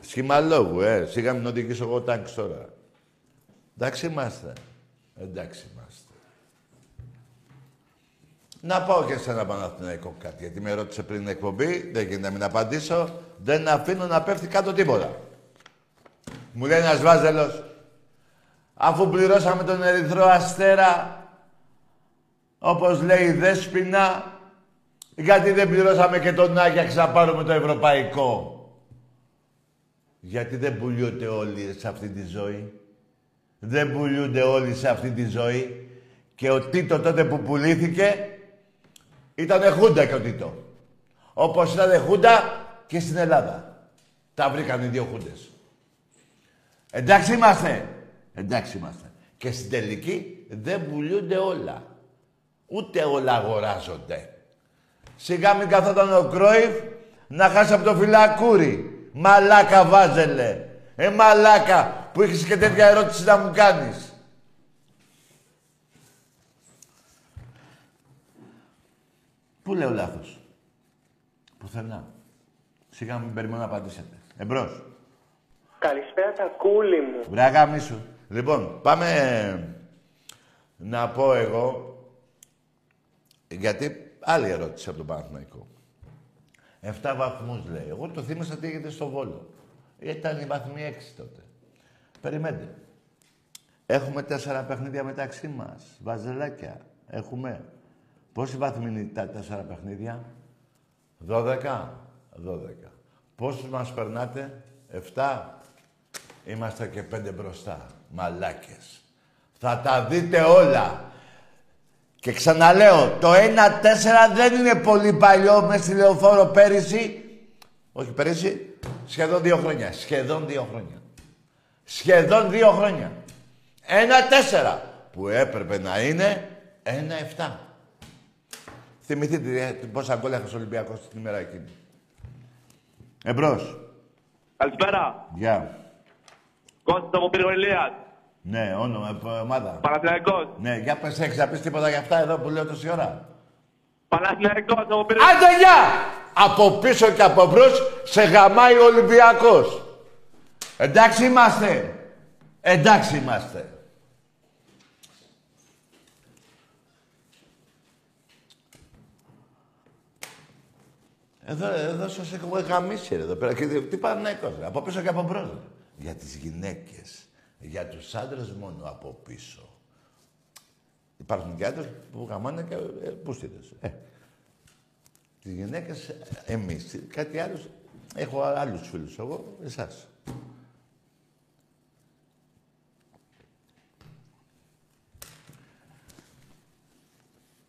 Σχήμα λόγου, ε. Σιγά μην οδηγήσω εγώ τάγκς τώρα. Εντάξει είμαστε. Εντάξει είμαστε. Να πάω και σε ένα Παναθηναϊκό κάτι, γιατί με ρώτησε πριν την εκπομπή, δεν γίνεται να μην απαντήσω. Δεν αφήνω να πέφτει κάτω τίποτα. Μου λέει ένας Βάζελος, αφού πληρώσαμε τον Ερυθρό Αστέρα, όπως λέει η Δέσποινα, γιατί δεν πληρώσαμε και τον Άγιαξ να πάρουμε το Ευρωπαϊκό; Γιατί δεν πουλιούνται όλοι σε αυτή τη ζωή. Δεν πουλιούνται όλοι σε αυτή τη ζωή. Και ο Τίτο τότε που πουλήθηκε ήταν Χούντα και ο Τίτο. Όπως ήταν Χούντα και στην Ελλάδα. Τα βρήκαν οι δύο Χούντες. Εντάξει είμαστε. Εντάξει είμαστε. Και στην τελική δεν πουλιούνται όλα. Ούτε όλα αγοράζονται. Σιγά μην καθόταν ο Κρόιφ να χάσει από το φυλακούρι. Μαλάκα βάζελε. Ε, μαλάκα που έχεις και τέτοια ερώτηση να μου κάνεις. Πού λέω λάθος; Πουθενά. Σιγά μην περιμένω να απαντήσετε. Εμπρός. Καλησπέρα τα κούλι μου. Βρε αγάμι σου. Λοιπόν, πάμε... να πω εγώ, γιατί άλλη ερώτηση από τον Παναθηναϊκό. 7 βαθμούς λέει. Εγώ το θύμισα τι έγινε στο Βόλο. Ήταν η βαθμή 6 τότε. Περιμένετε. Έχουμε τέσσερα παιχνίδια μεταξύ μας. Βαζελάκια. Έχουμε. Πόσοι βαθμοί είναι τα τέσσερα παιχνίδια; 12. 12. Πόσους μας περνάτε; 7. Είμαστε και πέντε μπροστά. Μαλάκες. Θα τα δείτε όλα. Και ξαναλέω, το 1-4 δεν είναι πολύ παλιό μες στη λεωφόρο πέρυσι. Όχι πέρυσι, σχεδόν δύο χρόνια. Σχεδόν δύο χρόνια. Σχεδόν δύο χρόνια. 1-4 που έπρεπε να είναι 1-7. Θυμηθείτε ε, πόσα γκολ έχασε ο Ολυμπιακός την ημέρα εκείνη. Εμπρός. Καλησπέρα. Γεια. Κώστα από Πυργολίας. Ναι, όνομα, ε, ομάδα. Παναθηναϊκός. Ναι, για πες, έχεις να πεις τίποτα για αυτά εδώ που λέω τόση ώρα. Παναθηναϊκός από Πυργολίας. Άντε, γεια! Από πίσω και από μπρος σε γαμάει ο Ολυμπιακός. Εντάξει είμαστε. Εντάξει είμαστε. Εδώ, εδώ σας έχω γαμίσει ρε, εδώ πέρα. Και τι Παναθηναϊκός, ρε. Από πίσω και από μπρος. ρε. Για τις γυναίκες. Για τους άντρες μόνο από πίσω. Υπάρχουν και άντρες που γαμάνε και ε, πούστιδες. Ε. Τις γυναίκες, ε, εμείς, κάτι άλλο. Έχω άλλους φίλους εγώ, εσάς.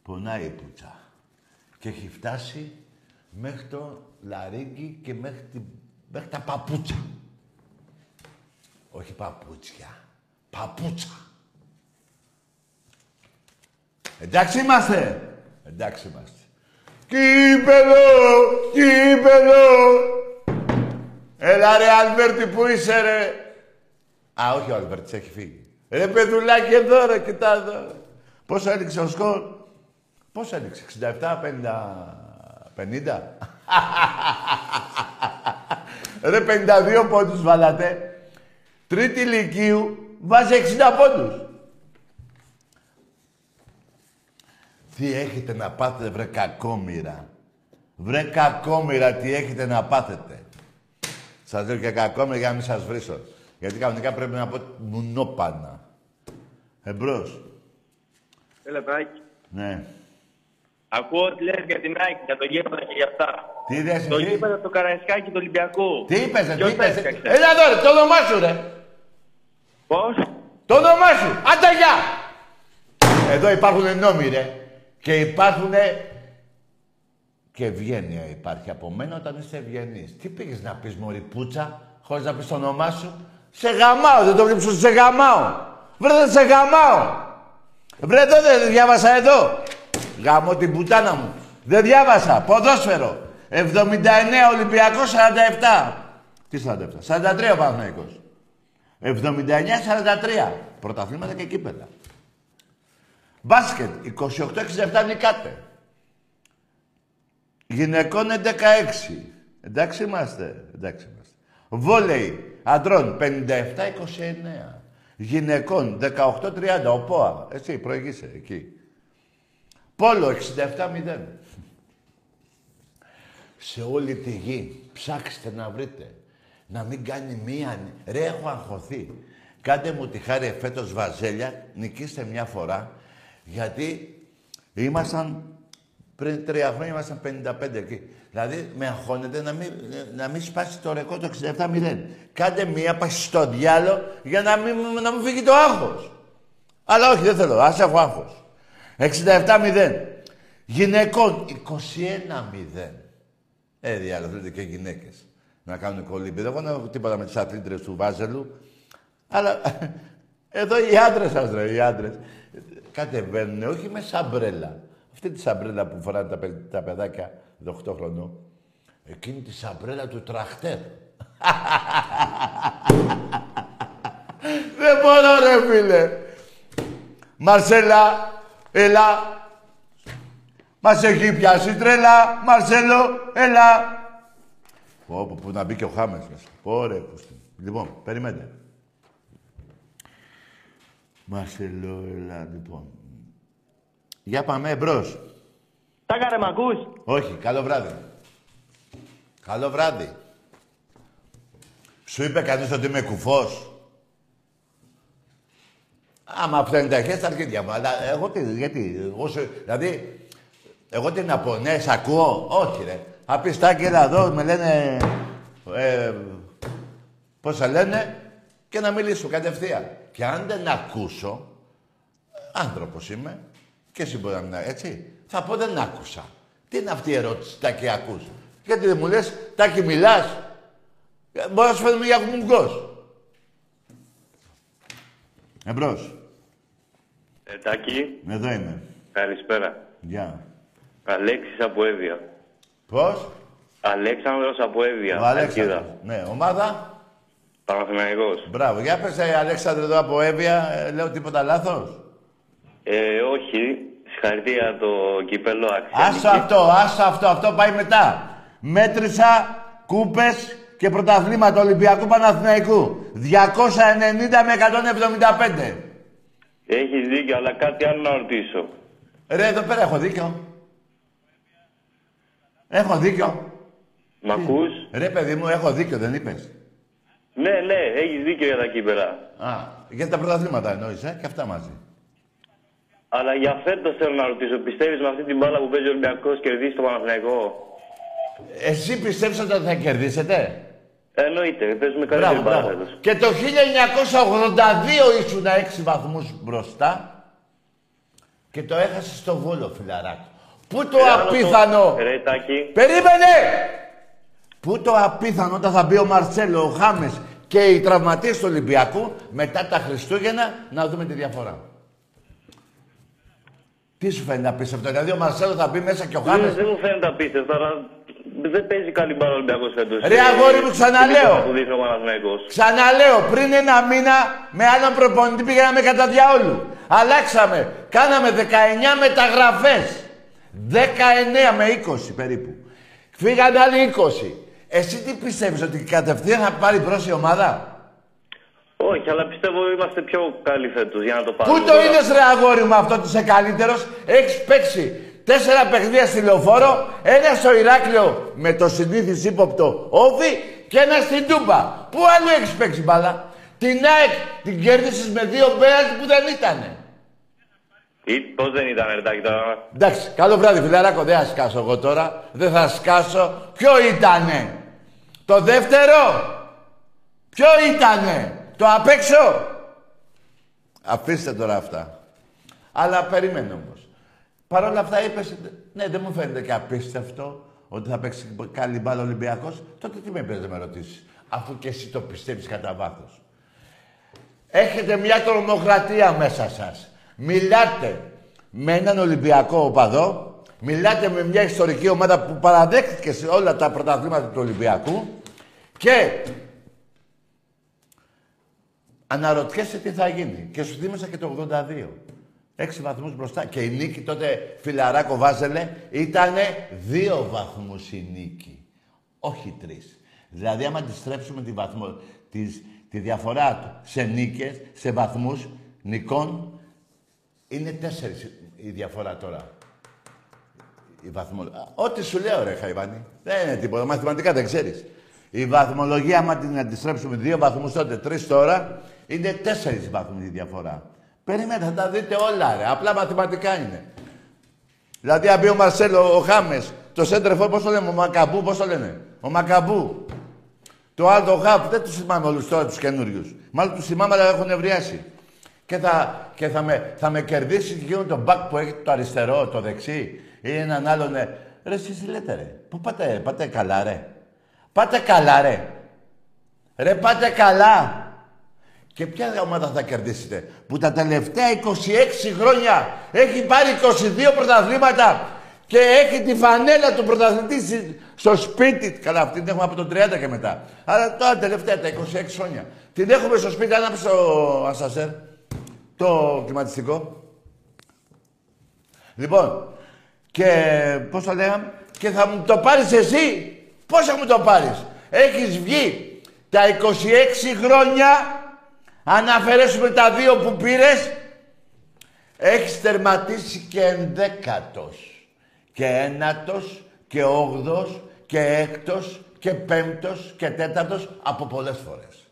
Πονάει η πουτσα. Και έχει φτάσει μέχρι το λαρίγκι και μέχρι, την- μέχρι τα παπούτσα. Όχι παπούτσια. Παπούτσα. Εντάξει είμαστε. Εντάξει είμαστε. Κύπελο! Κύπελο! Έλα ρε Αλβέρτη, πού είσαι ρε; Α, όχι ο Αλβέρτης, έχει φύγει. Ρε παιδουλάκι εδώ ρε, κοιτά εδώ. Πόσο έλειξε ο σκορ; Πόσο έλειξε, 67, 50, 50. ρε 52 πόντους βάλατε. Τρίτη ηλικίου βάζει 60 πόντους. Τι έχετε να πάθετε, βρε κακόμοιρα. Βρε κακόμοιρα, τι έχετε να πάθετε. Σας λέω και κακόμοιρα για να μην σας βρίσω. Γιατί κανονικά πρέπει να πω μουνόπανα. Εμπρός. Έλα, Τάκη. Ναι. Ακούω ότι λες για την Nike, για το γήπεδο και για αυτά. Τι είδες Το εσύ; γήπεδο του Καραϊσκάκη του Ολυμπιακού. Τι είπες, ρε, τι Ποιος είπες. τα ρε. έφτιαξε; Έλα εδώ ρε, το όνομά σου ρε. Πώς; Το όνομά σου. Άντε γεια. Εδώ υπάρχουν νόμοι ρε. Και υπάρχουν και ευγένεια υπάρχει από μένα όταν είσαι ευγενής. Τι πήγες να πεις μωρή πουτσα, χωρίς να πεις το όνομά σου; Σε γαμάω, δεν το βλέπεις ότι σε γαμάω. Βρε δεν σε γαμάω. Βρε εδώ δεν διάβασα εδώ. Γαμώ την πουτάνα μου. Δεν διάβασα. Ποδόσφαιρο. 79 Ολυμπιακός 47. Τι 47. 43 ο Παναθηναϊκός. 79-43. Πρωταθλήματα και κύπελα. Μπάσκετ. 28-67 νικάτε. Γυναικών 11-6. Εντάξει είμαστε. Εντάξει είμαστε. Βόλεϊ. Αντρών 57-29. Γυναικών 18-30. Ο ΠΟΑ. Εσύ προηγείσαι εκεί. Πόλο 67-0. Σε όλη τη γη ψάξτε να βρείτε. Να μην κάνει μία... Ρε, έχω αγχωθεί. Κάντε μου τη χάρη φέτος βαζέλια, νικήστε μια φορά, γιατί ήμασταν πριν τρία χρόνια ήμασταν 55 εκεί. Δηλαδή με αγχώνεται να μην, να μην σπάσει το ρεκόρ το 67-0. Κάντε μία πάση στο διάλο για να μην, να μου φύγει το άγχος. Αλλά όχι, δεν θέλω. Ας έχω άγχος. 67-0. Γυναικών 21-0. Ε, διάλογο, θέλετε και γυναίκες να κάνουν κολύμπι. Δεν έχω τίποτα με τις αθλήτρες του Βάζελου. Αλλά εδώ οι άντρες σας, ρε, οι άντρες. Κατεβαίνουν, όχι με σαμπρέλα. Αυτή τη σαμπρέλα που φοράνε τα, παι- τα παιδάκια 18 χρονών. Εκείνη τη σαμπρέλα του τραχτέρ. Δεν μπορώ, ρε, φίλε. Μαρσέλα, έλα. Μας έχει πιάσει τρέλα, Μαρσέλο, έλα. Πω, πω, που να μπει και ο Χάμες μέσα. Ωραία, πούστη. Λοιπόν, περιμένετε. Μαρσελό, έλα, λοιπόν. Για πάμε εμπρός. Τα κάρε, μ' ακούς; Όχι, καλό βράδυ. Καλό βράδυ. Σου είπε κανείς ότι είμαι κουφός; Άμα φτάνει τα χέρια στα αρχίδια μου. Αλλά εγώ τι, γιατί, εγώ σου, δηλαδή, εγώ τι να πω, ναι, σ' ακούω; Όχι, ρε. Απιστάκι, έλα εδώ, με λένε, ε, πώς θα λένε, και να μιλήσω κατευθείαν. Και αν δεν ακούσω, άνθρωπος είμαι, και εσύ μπορεί να μην έτσι, θα πω δεν άκουσα. Τι είναι αυτή η ερώτηση, Τάκη, ακούς; Γιατί δεν μου λες, Τάκη, μιλάς. Ε, Μπορεί να σου φαίνομαι για κουμουγκός. Εμπρός. Ετάκι, Εδώ είμαι. καλησπέρα. Γεια. Αλέξης από Εύβοια. Πώς; Αλέξανδρος από Εύβοια. Ο Αλέξανδρος. Αλκίδα. Ναι, ομάδα. Παναθηναϊκός. Μπράβο. Για πες, ε, Αλέξανδρο, εδώ από Εύβοια. Ε, λέω τίποτα λάθος; Ε, όχι. Συγχαρητήρια το κυπέλο αξία. Άσο αυτό, άσο αυτό. Αυτό πάει μετά. Μέτρησα κούπες και πρωταθλήματα Ολυμπιακού Παναθηναϊκού. 290 με 175. Έχεις δίκιο, αλλά κάτι άλλο να ρωτήσω. Ρε, εδώ πέρα έχω δίκιο. Έχω δίκιο. Μ' ακούς; Ρε, παιδί μου, έχω δίκιο, δεν είπες. Ναι, ναι, έχεις δίκιο για τα κύπελα. Α, για τα πρωταθλήματα εννοείς, ε, και αυτά μαζί. Αλλά για φέτος θέλω να ρωτήσω, πιστεύεις με αυτή την μπάλα που παίζει ο Ολυμπιακός κερδίσει το Παναθηναϊκό; Εσύ πιστεύεις ότι θα κερδίσετε; Εννοείται, παίζουμε καλύτερη Μπράβο, μπάλα μπράβο. φέτος. Και το 1982 ήσουν 6 βαθμούς μπροστά και το έχασες στο Βόλο, φιλαράκο. Πού το Ε, άλλο απίθανο... Ρε, Τάκη, Περίμενε! Πού το απίθανο όταν θα μπει ο Μαρτσέλο, ο Χάμες και οι τραυματίες του Ολυμπιακού μετά τα Χριστούγεννα να δούμε τη διαφορά. Τι σου φαίνεται απίστευτο, δηλαδή ο Μαρσέλο θα μπει μέσα και ο δεν, Χάμες; δεν μου φαίνεται απίστευτο, αλλά δεν παίζει καλή μπάλα ο Ολυμπιακός φέτος. Ρε, αγόρι μου, ξαναλέω. Που δείχνει ο Παναθηναϊκός; Ξαναλέω, πριν ένα μήνα με άλλον προπονητή πήγαμε κατά διαόλου. Αλλάξαμε. Κάναμε 19 μεταγραφές. 19 με 20 περίπου. Φύγανε άλλοι 20. Εσύ τι πιστεύεις, ότι κατευθείαν θα πάρει μπρος η ομάδα; Όχι, αλλά πιστεύω είμαστε πιο καλοί φέτος για να το πάρουμε. Πού το τώρα. είδες ρε αγόρι μου αυτό ότι είσαι καλύτερος; Έχεις παίξει τέσσερα παιχνίδια στη λεωφόρο, ένα στο Ηράκλειο με το συνήθις ύποπτο όφι και ένα στην Τούμπα. Πού άλλο έχεις παίξει μπάλα; Την ΑΕΚ την κέρδισες με δύο πέρας που δεν ήτανε. Ή πώς δεν ήταν, ρε Τάκη, τώρα; Εντάξει, καλό βράδυ φιλαράκο, δεν θα σκάσω εγώ τώρα. Δεν θα σκάσω. Ποιο ήτανε; Το δεύτερο; Ποιο ήτανε; Το απ' έξω; Αφήστε τώρα αυτά. Αλλά περιμένω όμως. Παρ' όλα αυτά είπες, ναι δεν μου φαίνεται και απίστευτο ότι θα παίξει καλή μπάλα ο Ολυμπιακός. Τότε τι με είπες να με ρωτήσεις. Αφού και εσύ το πιστεύεις κατά βάθος. Έχετε μια τρομοκρατία μέσα σας. Μιλάτε με έναν Ολυμπιακό οπαδό, μιλάτε με μια ιστορική ομάδα που παραδέχτηκε σε όλα τα πρωταθλήματα του Ολυμπιακού και αναρωτιέσαι τι θα γίνει. Και σου θύμισα και το 82. Έξι βαθμούς μπροστά. Και η νίκη τότε, φιλαράκο Βάζελε, ήτανε δύο βαθμούς η νίκη. Όχι τρεις. Δηλαδή, άμα αντιστρέψουμε τη, βαθμο, της, τη διαφορά του σε νίκες, σε βαθμούς νικών, είναι τέσσερις η διαφορά τώρα. Η βαθμο... Α, Ό,τι σου λέω, ρε Χαϊβάνη. Δεν είναι τίποτα. Μαθηματικά δεν ξέρεις. Η βαθμολογία, άμα την αντιστρέψουμε δύο βαθμούς τότε, τρεις τώρα, είναι τέσσερις βαθμούς η διαφορά. Περιμένετε, θα τα δείτε όλα, ρε. Απλά μαθηματικά είναι. Δηλαδή, αν πει ο Μαρσέλο, ο Χάμες, το Σέντρεφο, πώς το λέμε, ο Μακαμπού, πώς το λένε. Ο Μακαμπού. Το άλλο Χαπ, δεν τους θυμάμαι όλους τώρα τους καινούριους. Μάλλον τους θυμάμαι, αλλά έχουν ευριάσει. Και, θα, και θα, με, θα με κερδίσει και εκείνο το μπακ που έχει το αριστερό, το δεξί. Ή έναν άλλον, ναι. Ρε, εσείς τι λέτε, ρε; Πού πάτε, πάτε καλά, ρε; Πάτε καλά, ρε. Ρε, πάτε καλά. Και ποια ομάδα θα κερδίσετε, που τα τελευταία 26 χρόνια έχει πάρει 22 πρωταθλήματα και έχει τη φανέλα του πρωταθλητή στη- στο σπίτι. Καλά, αυτή την έχουμε από το 30 και μετά. Αλλά τώρα τελευταία, τα 26 χρόνια. Την έχουμε στο σπίτι, ανάψε το ασασέρ, το κλιματιστικό. Λοιπόν, και πώς το λέγαμε, και θα μου το πάρεις εσύ. Πώς θα μου το πάρεις; Έχεις βγει τα 26 χρόνια Αν αφαιρέσουμε τα δύο που πήρες, έχεις τερματίσει και ενδέκατος. Και ένατος και όγδος και έκτος και πέμπτος και τέταρτος από πολλές φορές.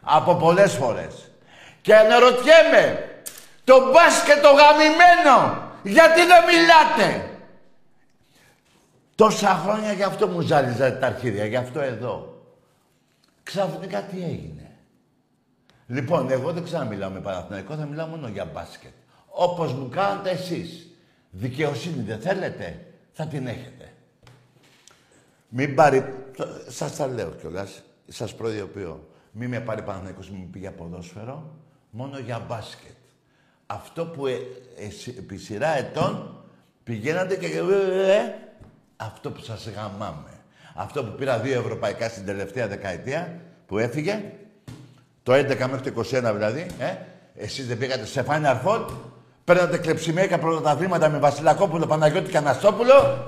Από πολλές φορές. Και αναρωτιέμαι, το μπάσκετ το γαμημένο, γιατί δεν μιλάτε; Τόσα χρόνια γι' αυτό μου ζάλιζα τα αρχίδια, γι' αυτό εδώ. Ξαφνικά τι έγινε; Λοιπόν, εγώ δεν ξαναμιλάω με Παναθηναϊκό, θα μιλάω μόνο για μπάσκετ. Όπως μου κάνετε εσείς. Δικαιοσύνη δεν θέλετε, θα την έχετε. Μην πάρει... Σας τα λέω κιόλας, σας προειδοποιώ. Μην με πάρει Παναθηναϊκός, μην πει για ποδόσφαιρο, μόνο για μπάσκετ. Αυτό που ε, επί σειρά ετών πηγαίνατε και... Ε, ε, αυτό που σας γαμάμε. Αυτό που πήρα δύο ευρωπαϊκά στην τελευταία δεκαετία, που έφυγε, το 11 μέχρι το 21 δηλαδή, ε, εσείς δεν πήγατε σε Final Four, παίρνατε κλεψιμέικα πρωταθλήματα με Βασιλακόπουλο, Παναγιώτη και Αναστόπουλο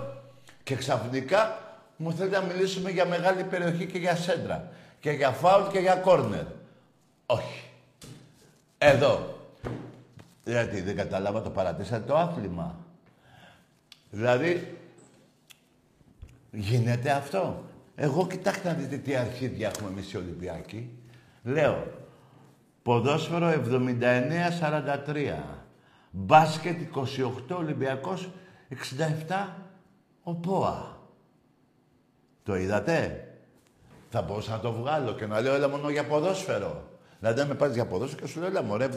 και ξαφνικά μου θέλετε να μιλήσουμε για μεγάλη περιοχή και για σέντρα. Και για φάουλ και για κόρνερ. Όχι. Εδώ. Γιατί δεν καταλάβα το παρατήσατε το άθλημα. Δηλαδή, γίνεται αυτό. Εγώ κοιτάξτε να δείτε τι αρχίδια έχουμε εμείς οι Ολυμπιακοί. Λέω, ποδόσφαιρο 79-43. Μπάσκετ 28, Ολυμπιακός 67, ο ΠΟΑ. Το είδατε; Θα μπορούσα να το βγάλω και να λέω έλα μόνο για ποδόσφαιρο. Δηλαδή, αν με πάρεις για ποδόσφαιρο και σου λέω έλα μωρέ, 79-43,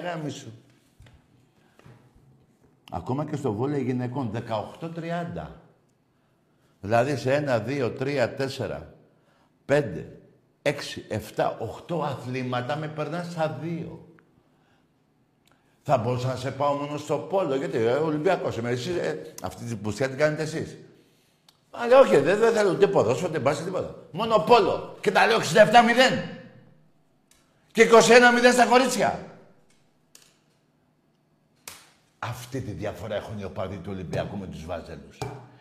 έγαμε σου. Ακόμα και στο βόλεϊ γυναικών, 18-30. Δηλαδή σε 1, 2, 3, 4, 5, 6, 7, 8 αθλήματα με περνάς στα 2. Θα μπορούσα να σε πάω μόνο στο πόλο, γιατί ο Ολυμπιακός είμαι. Εσείς, ε, αυτή την πουσιά την κάνετε εσείς. Αλλά όχι, δεν, δεν θέλω ούτε ποδόσφαιρο, ούτε μπάσκετ, τίποτα. Μόνο πόλο. Και τα λέω 67-0. Και 21-0 στα κορίτσια. Αυτή τη διαφορά έχουν οι οπαδοί του Ολυμπιακού με τους Βάζελους.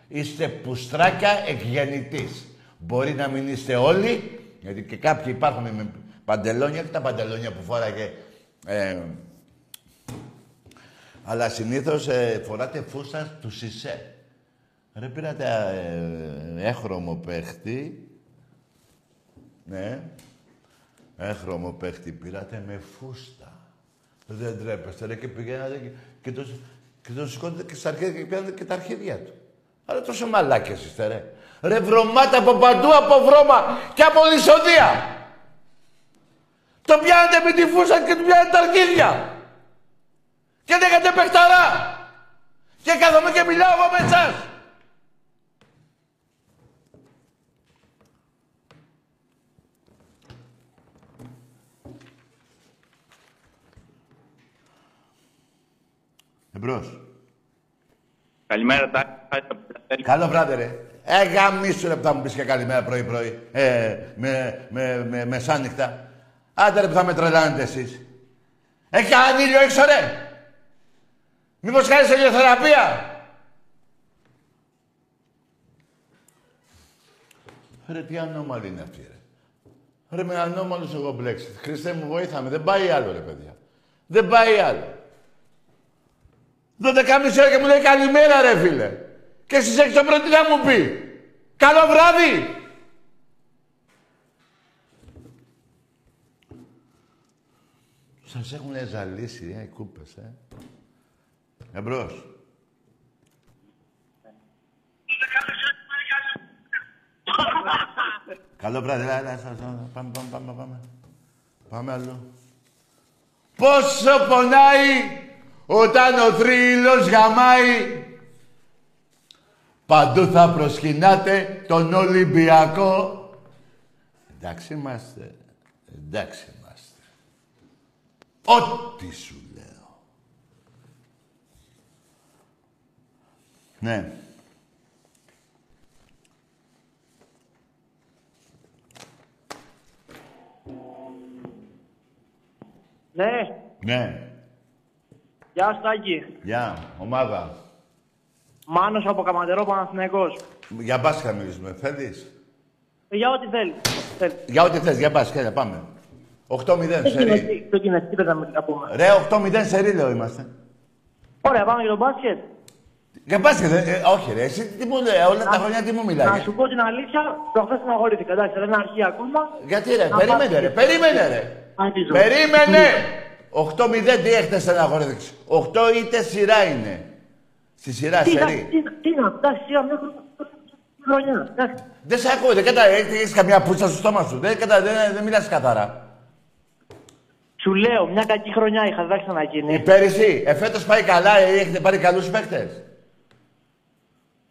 Είστε πουστράκια εκγεννητής. Μπορεί να μην είστε όλοι, γιατί και κάποιοι υπάρχουν με παντελόνια και τα παντελόνια που φόραγε. Ε, αλλά συνήθως ε, φοράτε φούστα του Σισε. Ρε πήρατε ε, έχρωμο παίχτη. Ναι. Έχρωμο παίχτη πήρατε με φούστα. Δεν τρέπεστε. Ρε και πηγαίνατε και, και, το, και το σηκώνετε και στα αρχίδια και πιάνετε και τα αρχίδια του. Αλλά τόσο μαλάκες είστε ρε. Ρε βρωμάτε από παντού, από βρώμα και από λησοδία. Το πιάνετε με τη φούστα και του πιάνετε τα αρχίδια. Και δεν είχατε παιχταρά. Και κάθομαι και μιλάω εγώ με εσάς. Εμπρός. Καλημέρα, τα. Καλό βράδυ, ρε. Ε, γαμίσου, ρε, που θα μου πεις και καλημέρα πρωί-πρωί. Ε, με, με, με, μεσάνυχτα. Άντε, ρε, που θα με τρελάνετε εσείς. Έχει κανένα ήλιο έξω, ρε. Μήπως κάνεις ηλιοθεραπεία. Ρε, τι ανώμαλη είναι αυτή, ρε. Ρε, με ανώμαλους εγώ μπλέξεις. Χριστέ μου, βοήθαμε. Δεν πάει άλλο, ρε, παιδιά. Δεν πάει άλλο. 12.30 ώρα και μου λέει καλημέρα ρε φίλε. Και εσείς έχεις το πρώτο να μου πεις. Καλό βράδυ. Σας έχουν ζαλίσει ε, οι κούπες, ε. Εμπρός. Καλό βράδυ, έλα, έλα, πάμε, πάμε, πάμε, πάμε. Πάμε αλλού. Πόσο πονάει όταν ο θρύλος γαμάει, παντού θα προσκυνάτε τον Ολυμπιακό. Εντάξει είμαστε. Εντάξει είμαστε. Ό,τι σου λέω. Ναι. Ναι. Ναι. Γεια σου Τάκη. Γεια. Ομάδα. Μάνος από Καματερό Παναθηναϊκός. Για μπάσκα μιλήσουμε. Θέλεις; Ε, Για ό,τι θέλεις. Θέλεις. Για ό,τι θες. Για μπάσκα. Έλα, πάμε. 8-0, Το σερί. κοινωνική- Το κοινωνική δεν θα με- να πούμε. Ρε, 8-0 σερί λέω είμαστε. Ωραία, πάμε για το μπάσκετ. Για μπάσκετ, ε, ε, όχι ρε, εσύ τι μου λέει, όλα τα χρόνια τι μου Να μιλάει. σου πω την αλήθεια, προχθές στεναχωρήθηκα. Εντάξει, δεν είναι αρχή ακόμα. Γιατί ρε, Να περίμενε πάω- ρε, περίμενε ρε. Αγγίζω. Περίμενε! 8-0 τι έχετε στεναχωρηθεί. 8 είτε σειρά είναι. Στη σειρά, Τι να- σερί. τι να- τι να φτάσει σιγά μια χρονιά. χρονιά. Εντάξει. Δεν σε ακούω, δεν κατα... έχεις καμιά πούτσα στο στόμα σου. Δεν, κατα... δεν, δεν μιλάς καθαρά. Σου λέω, μια κακή χρονιά είχα, δεν θα ξαναγίνει. Πέρυσι, εφέτος πάει καλά, ε, έχετε πάρει καλούς παίχτες.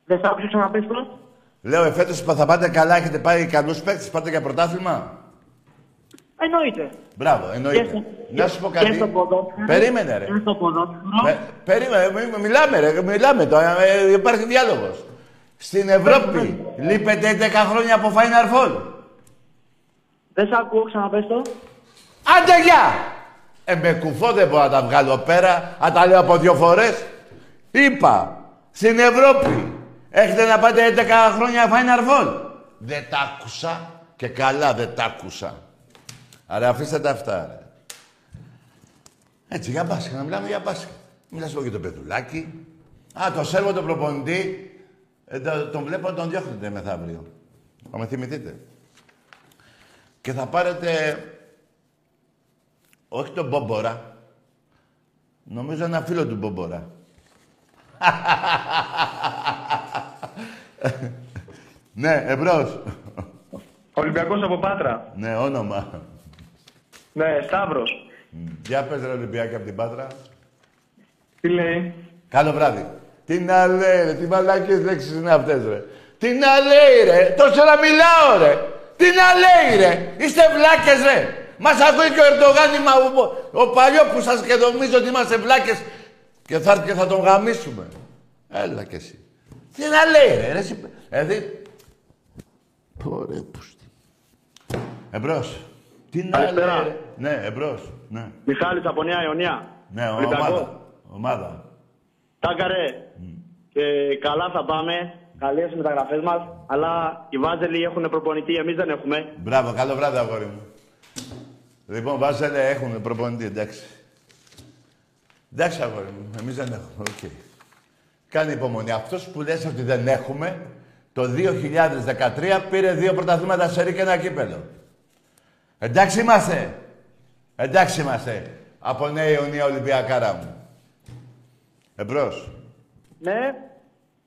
Δεν θα άκουσα να πεις τώρα. Λέω, εφέτος που θα πάτε καλά, έχετε πάρει καλούς παίχτες, πάτε για πρωτάθλημα; Εννοείται. Μπράβο, Και εννοείται. στο- Να σου πω και κάτι. στο ποδόσφαιρο. Περίμενε ρε. Και στο ποδόσφαιρο. Με- περίμενε, μη- μη- μιλάμε ρε, μιλάμε τώρα, ε, υπάρχει διάλογος. Στην Ευρώπη λείπετε 10 χρόνια από Final Four. Δεν σε ακούω, ξαναπες το. Άντε γεια! Ε, με κουφό δεν μπορώ να τα βγάλω πέρα, να τα λέω από δύο φορές. Είπα, στην Ευρώπη έχετε να πάτε 11 χρόνια Final Four. Δεν τα άκουσα και καλά δεν τα άκουσα. Άρα αφήστε τα αυτά, ρε. Έτσι, για μπάσκετ, να μιλάμε για μπάσκετ. Μιλάς λίγο για το παιδουλάκι. Α, το σέρβο τον προπονητή, ε, το- τον βλέπω να τον διώχνετε μεθαύριο. Θα με θυμηθείτε. Και θα πάρετε όχι τον Μπομπορα. Νομίζω ένα φίλο του Μπομπορα. ναι, εμπρός. Ολυμπιακός από Πάτρα. ναι, όνομα. Ναι, Σταύρος. Για πες ρε Ολυμπιάκη από την Πάτρα. Τι λέει; Καλό βράδυ. Τι να λέει ρε, τι μαλάκες λέξεις είναι αυτές ρε. Τι να λέει ρε, τόσο να μιλάω ρε. Τι να λέει ρε, είστε βλάκες ρε. Μας ακούει και ο Ερντογάν, είμα- ο, ο παλιόπουσας και νομίζω ότι είμαστε βλάκες και θα έρθει και θα τον γαμίσουμε. Έλα κι εσύ. Τι να λέει ρε, ρε εσύ, δηλαδή... Πόρε πούστη. Εμπρός. Τι να λέει Καλησπέρα. ρε; Ναι, εμπρός. Ναι, Μιχάλης από Νέα Ιωνία. ναι Ολυμπιακός. ομάδα. Ομάδα. Τάκαρε. Και καλά θα πάμε. Καλές οι μεταγραφές μας. Αλλά οι Βάζελοι έχουν προπονητή, εμείς δεν έχουμε. Μπράβο, καλό βράδυ, αγόρι μου. Λοιπόν, Βάζελοι έχουν προπονητή, εντάξει. Εντάξει, αγόρι μου, εμείς δεν έχουμε, οκ. Κάνε υπομονή. Αυτός που λες ότι δεν έχουμε, το 2013 πήρε δύο πρωταθλήματα σερί και ένα κύπελλο. Εντάξει είμαστε. Εντάξει είμαστε. Από Νέα Ιωνία Ολυμπιακάρα μου. Εμπρός. Ναι,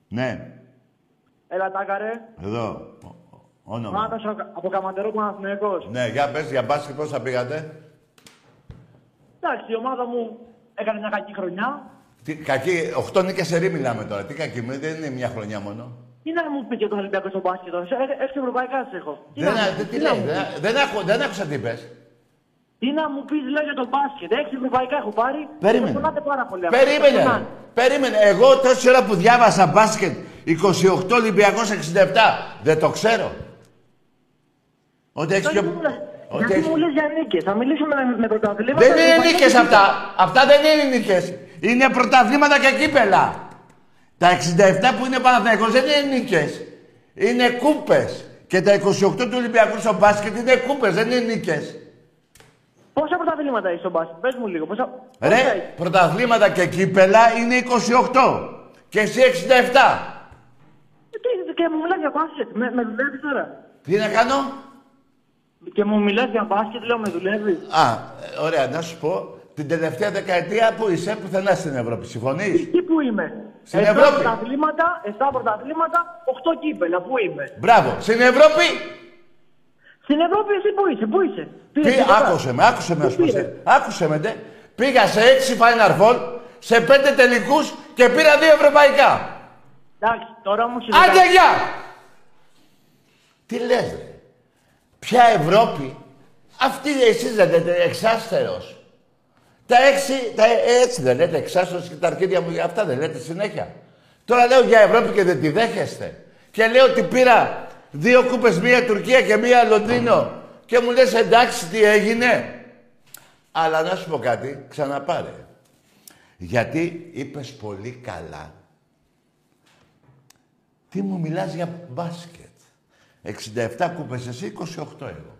Ναι. έλα τάκαρε. Εδώ. Ο- ο- Όνομα. Μάτας από Καματερό Παναθηναϊκός. Ναι, για πες, για μπάσκετ πώς θα πήγατε; Εντάξει, η ομάδα μου έκανε μια κακή χρονιά. Τι, κακή, 8 νίκες σε ρί μιλάμε τώρα. Τι κακή, μου, δεν είναι μια χρονιά μόνο. Τι να μου πει για τον Ολυμπιακός στο μπάσκετ τώρα. Ε, Έξι ευρωπαϊκά σε έχω. Τι Δεν, να α- μου- τι, τι τι να λέει, μου δεν, πεις. δεν, άκου, δεν άκουσα τι είπες. Τι να μου πεις λέει για τον μπάσκετ. Έξι ευρωπαϊκά έχω πάρει. Περίμενε. Με πονάτε πάρα πολύ. αυτό. Περίμενε. Με ρε. πονάνε. Περίμενε. Εγώ τόση ώρα που διάβασα μπάσκετ 28 Ολυμπιακός 67. Δεν το ξέρω. Ότι έχεις Γιατί πιο... μου λες- Ότι Γιατί έχεις... μου λες για νίκες; Θα μιλήσουμε με, με πρωταθλήματα. Δεν είναι ευρωπαϊκά νίκες και αυτά. Αυτά δεν είναι νίκες. Είναι πρωταθλήματα και κύπελα. Τα 67 που είναι Παναθηναϊκός δεν είναι νίκες. Είναι κούπες. Και τα 28 του Ολυμπιακού στο μπάσκετ είναι κούπες, δεν είναι νίκες. Πόσα πρωταθλήματα έχεις στο μπάσκετ; Πες μου λίγο. Πόσα... πόσα Ρε, έχεις; πρωταθλήματα και κύπελα είναι 28. Και εσύ 67. Ε, τι- Και μου μιλάς για μπάσκετ. Με, με δουλεύεις τώρα; Τι να κάνω; Και μου μιλάς για μπάσκετ, λέω με δουλεύεις; Α, ε, ωραία, να σου πω. Την τελευταία δεκαετία που είσαι πουθενά στην Ευρώπη. Συμφωνείς; Εκεί που είμαι. Στην Εφτά Ευρώπη. πρωταθλήματα, 7 πρωταθλήματα, 8 κύπελα. Πού είμαι; Μπράβο. Στην Ευρώπη; Στην Ευρώπη εσύ πού είσαι, πού είσαι; Τι, Πήρες τίποτα. άκουσε με, άκουσε με, Τι ας πω. πήρες; σε- Άκουσε με, ντε. Πήγα σε 6 Final Four, σε 5 τελικούς και πήρα 2 ευρωπαϊκά. Εντάξει, τώρα όμως... η Άντε, δεκα- γεια! Τι λες, ρε; Ποια Ευρώπη; Αυτή εσείς δεν λέτε εξάστερος. Τα έξι, τα, ε, έτσι δεν λέτε εξάστερος και τα αρκίδια μου, αυτά δεν λέτε συνέχεια. Τώρα λέω για Ευρώπη και δεν τη δέχεστε. Και λέω ότι πήρα δύο κούπες, μία Τουρκία και μία Λονδίνο. Και μου λες εντάξει τι έγινε. Αλλά να σου πω κάτι, ξαναπάρε. Γιατί είπες πολύ καλά τι μου μιλάς για μπάσκετ. 67 κούπες εσύ, 28 εγώ.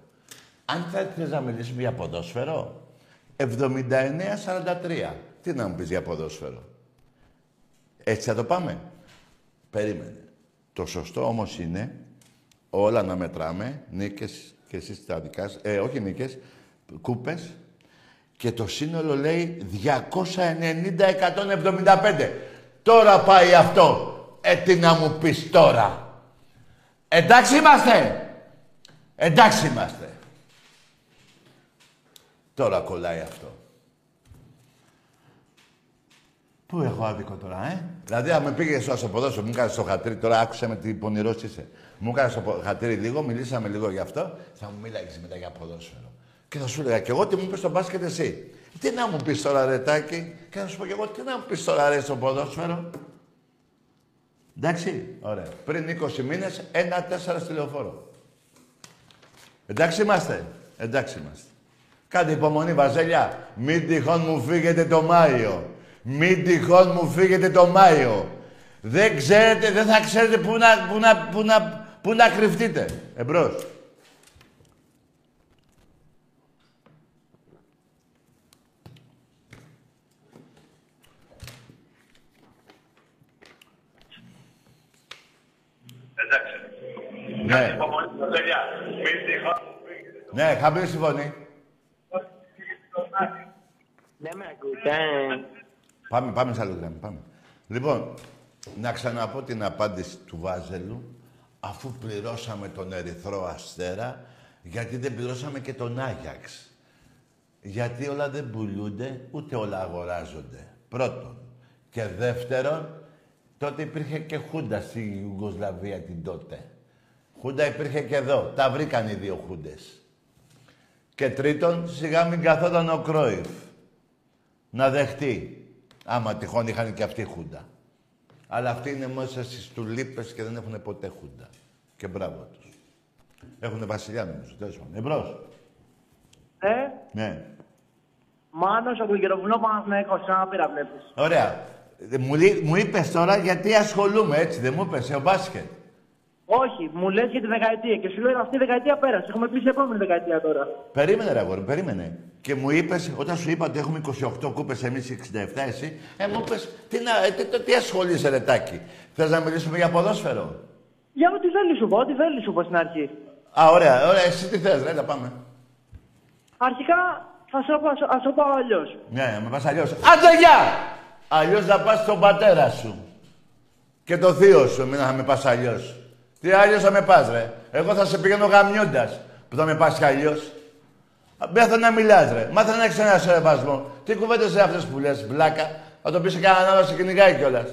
Αν θα θες να μιλήσουμε για ποδόσφαιρο, 79-43. Τι να μου πεις για ποδόσφαιρο. Έτσι θα το πάμε. Περίμενε. Το σωστό όμως είναι όλα να μετράμε, νίκες και εσείς τα δικά σας, ε, όχι νίκες, κούπες, και το σύνολο λέει 290-175. Τώρα πάει αυτό. Ε, τι να μου πεις τώρα. Εντάξει είμαστε. Εντάξει είμαστε. Τώρα κολλάει αυτό. Πού έχω άδικο τώρα, ε; Δηλαδή, αν με πήγες στο ποδόσφαιρο, μου έκανε το χατήρι, τώρα άκουσα με τι πονηρός είσαι. Μου έκανε το χατήρι λίγο, μιλήσαμε λίγο γι' αυτό, θα μου μίλαγε μετά για ποδόσφαιρο. Και θα σου έλεγα και εγώ τι μου είπε στο μπάσκετ εσύ; Τι να μου πεις τώρα, ρετάκι, και θα σου πω και εγώ τι να μου πεις τώρα, ρε, στο ποδόσφαιρο; Εντάξει, ωραία. Πριν 20 μήνες, ένα-τέσσερα στη λεωφόρο. Εντάξει είμαστε. Εντάξει είμαστε. Κάντε υπομονή, Βαζέλια. Μην τυχόν μου φύγετε το Μάιο. Μην τυχόν μου φύγετε το Μάιο. Δεν ξέρετε, δεν θα ξέρετε πού να, πού να, πού να, πού να κρυφτείτε. Εμπρός. Ναι. Ναι, χαμηλή στη φωνή. Δεν με ακούτε. Πάμε, πάμε σε άλλο γράμμα. Πάμε. Λοιπόν, να ξαναπώ την απάντηση του Βάζελου, αφού πληρώσαμε τον Ερυθρό Αστέρα, γιατί δεν πληρώσαμε και τον Άγιαξ. Γιατί όλα δεν πουλούνται, ούτε όλα αγοράζονται. Πρώτον. Και δεύτερον, τότε υπήρχε και Χούντα στη Ιουγκοσλαβία την τότε. Χούντα υπήρχε και εδώ. Τα βρήκαν οι δύο Χούντες. Και τρίτον, σιγά μην καθόταν ο Κρόιφ. Να δεχτεί. Άμα τυχόν είχαν και αυτοί Χούντα. Αλλά αυτοί είναι μέσα στις τουλίπες και δεν έχουν ποτέ Χούντα. Και μπράβο τους. Έχουνε βασιλιά νομίζω. Τέλος πάντων. Εμπρός. Ε, Ναι. Μάνος από τον Γεροβουνό Παναθηναϊκός, σαν πήρα βλέπεις. Ωραία. Ε, Μου, λεί- μου είπες τώρα γιατί ασχολούμαι έτσι. Δεν μου είπες, ε, ο μπάσκετ. Όχι, μου λες για τη δεκαετία και σου λέω αυτή η δεκαετία πέρασε. Έχουμε πει σε επόμενη δεκαετία τώρα. Περίμενε, ρε αγόρι, περίμενε. Και μου είπες, όταν σου είπα ότι έχουμε 28 κούπες εμείς 67, εσύ, ε, μου είπες, τι, να, ε, τι, τι, τι ασχολείσαι, ρε Τάκη. Θες να μιλήσουμε για ποδόσφαιρο; Για ό,τι θέλει σου πω, ό,τι θέλει σου πω στην αρχή. Α, ωραία, ωραία, εσύ τι θες, ρε, να πάμε. Αρχικά θα σου πω, ας το πω αλλιώς. Ναι, με πας αλλιώς. Άντε, γεια! Αλλιώς θα πας στον πατέρα σου. Και το θείο σου, μην να με πας αλλιώς. Τι αλλιώ θα με πας, ρε. Εγώ θα σε πηγαίνω γαμιώντας που θα με πας κι αλλιώς. Μάθε να μιλάς, ρε. Μάθε να έχεις ένα σεβασμό. Τι κουβέντες είναι αυτές που λες, βλάκα. Θα το πεις σε κανέναν άλλο, σε κυνηγάει κιόλας.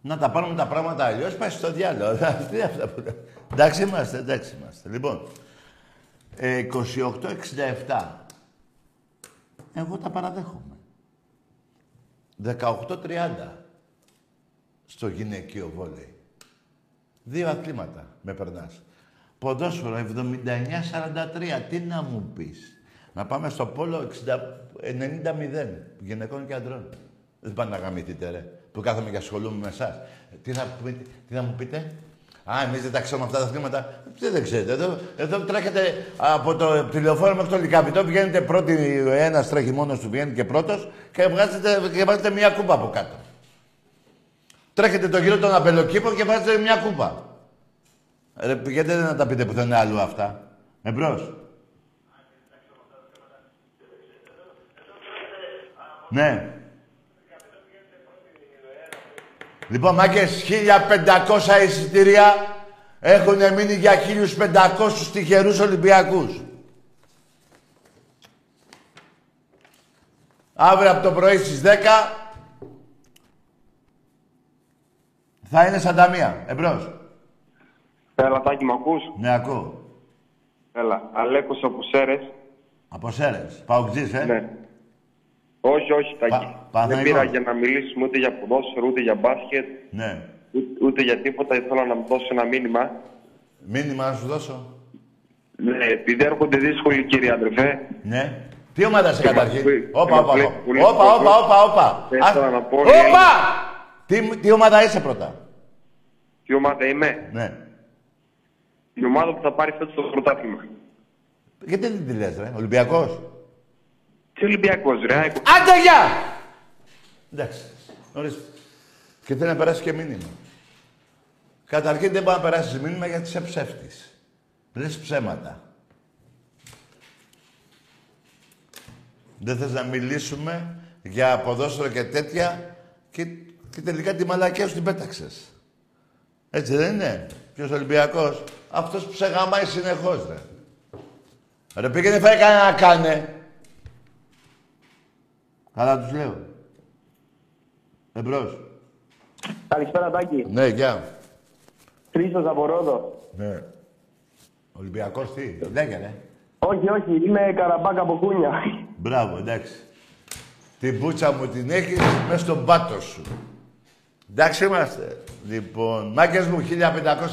Να τα πάρουμε τα πράγματα αλλιώς, πάει στο διάλογο. Τι είναι αυτά που λέω. Εντάξει είμαστε, εντάξει είμαστε. Λοιπόν, ε, 28-67. Εγώ τα παραδέχομαι. 18-30 στο γυναικείο βόλεϊ. Δύο αθλήματα με περνάς. Ποδόσφαιρο 79-43. Τι να μου πεις. Να πάμε στο πόλο 90-0 γυναικών και αντρών. Δεν πάνε να γαμηθείτε ρε. Που κάθομαι και ασχολούμαι με εσάς. Τι θα, πείτε- τι θα μου πείτε; Α, εμείς δεν τα ξέρουμε αυτά τα αθλήματα. Τι δεν ξέρετε. Εδώ, εδώ τρέχετε από το τηλεοφόρο μέχρι το λικαβιτό. Πηγαίνετε πρώτη, ένας τρέχει μόνος του, πηγαίνει και πρώτος και, βγάζετε, και βάζετε μια κούπα από κάτω. Τρέχετε το γύρο των αμπελοκήπων και βάζετε μια κούπα. Ρε, πηγαίνετε να τα πείτε πουθενά αλλού αυτά; Εμπρός. Ναι. Λοιπόν, μάγκες, 1500 εισιτήρια έχουν μείνει για 1500 τυχερούς Ολυμπιακούς. Αύριο από το πρωί στις 10 θα είναι σαν ταμεία. Εμπρός. Έλα, Τάκη, μ' ακούς; Ναι, ακούω. Έλα, Αλέκος από Σέρες. Από Σέρες. Παουτζής, ε; Ναι. Όχι, όχι, Τάκη. Πα- Δεν Παναθηναϊκός. πήρα για να μιλήσουμε ούτε για ποδόσφαιρο, ούτε για μπάσκετ, Ναι. ούτε, ούτε για τίποτα. Ήθελα να μου δώσω ένα μήνυμα. Μήνυμα να σου δώσω. Ναι, επειδή έρχονται δύσκολοι, κύριε αδερφέ. Ναι. Τι ομάδα είσαι Και καταρχήν; μας πει- Όπα, και όπα, μας όπα. λέει πολύ Όπα, όπα, κόσμο. όπα, όπα. Δεν Ας- ήθελα να πω, Όπα! Τι, τι ομάδα είσαι πρώτα; Τι ομάδα είμαι, Ναι. Η ομάδα που θα πάρει φέτος το πρωτάθλημα. Γιατί δεν τη λες, ρε. Ολυμπιακός; Τι Ολυμπιακός, ρε. ΑΕΚ. Άντε, γεια! Εντάξει. Ορίστε. Και θέλει να περάσει και μήνυμα. Καταρχήν δεν μπορεί να περάσει μήνυμα γιατί είσαι ψεύτης. Λες ψέματα. Δεν θες να μιλήσουμε για ποδόσφαιρο και τέτοια και, και τελικά τη μαλακία σου την πέταξες. Έτσι δεν είναι; Ποιος Ολυμπιακός; Αυτός που σε γαμάει συνεχώς, ρε. Ρε πήγαινε φάει κανένα να κάνε. Καλά τους λέω. Εμπρός. Καλησπέρα, Τάκη. Ναι, γεια. Χρήστος από Ρόδο. Ναι. Ολυμπιακός τι; Λέγε, ρε. Όχι, όχι, είμαι καραμπάκα από κούνια. Μπράβο, εντάξει. Την μπούτσα μου την έχεις μέσα στον πάτος σου. Εντάξει είμαστε. Λοιπόν, μάκες μου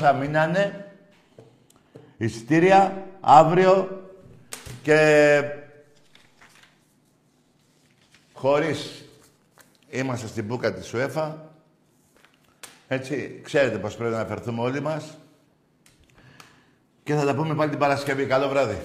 1500 μείνανε. Εισιτήρια αύριο και χωρίς είμαστε στην μπούκα της UEFA. Έτσι, ξέρετε πώς πρέπει να φερθούμε όλοι μας. Και θα τα πούμε πάλι την Παρασκευή. Καλό βράδυ.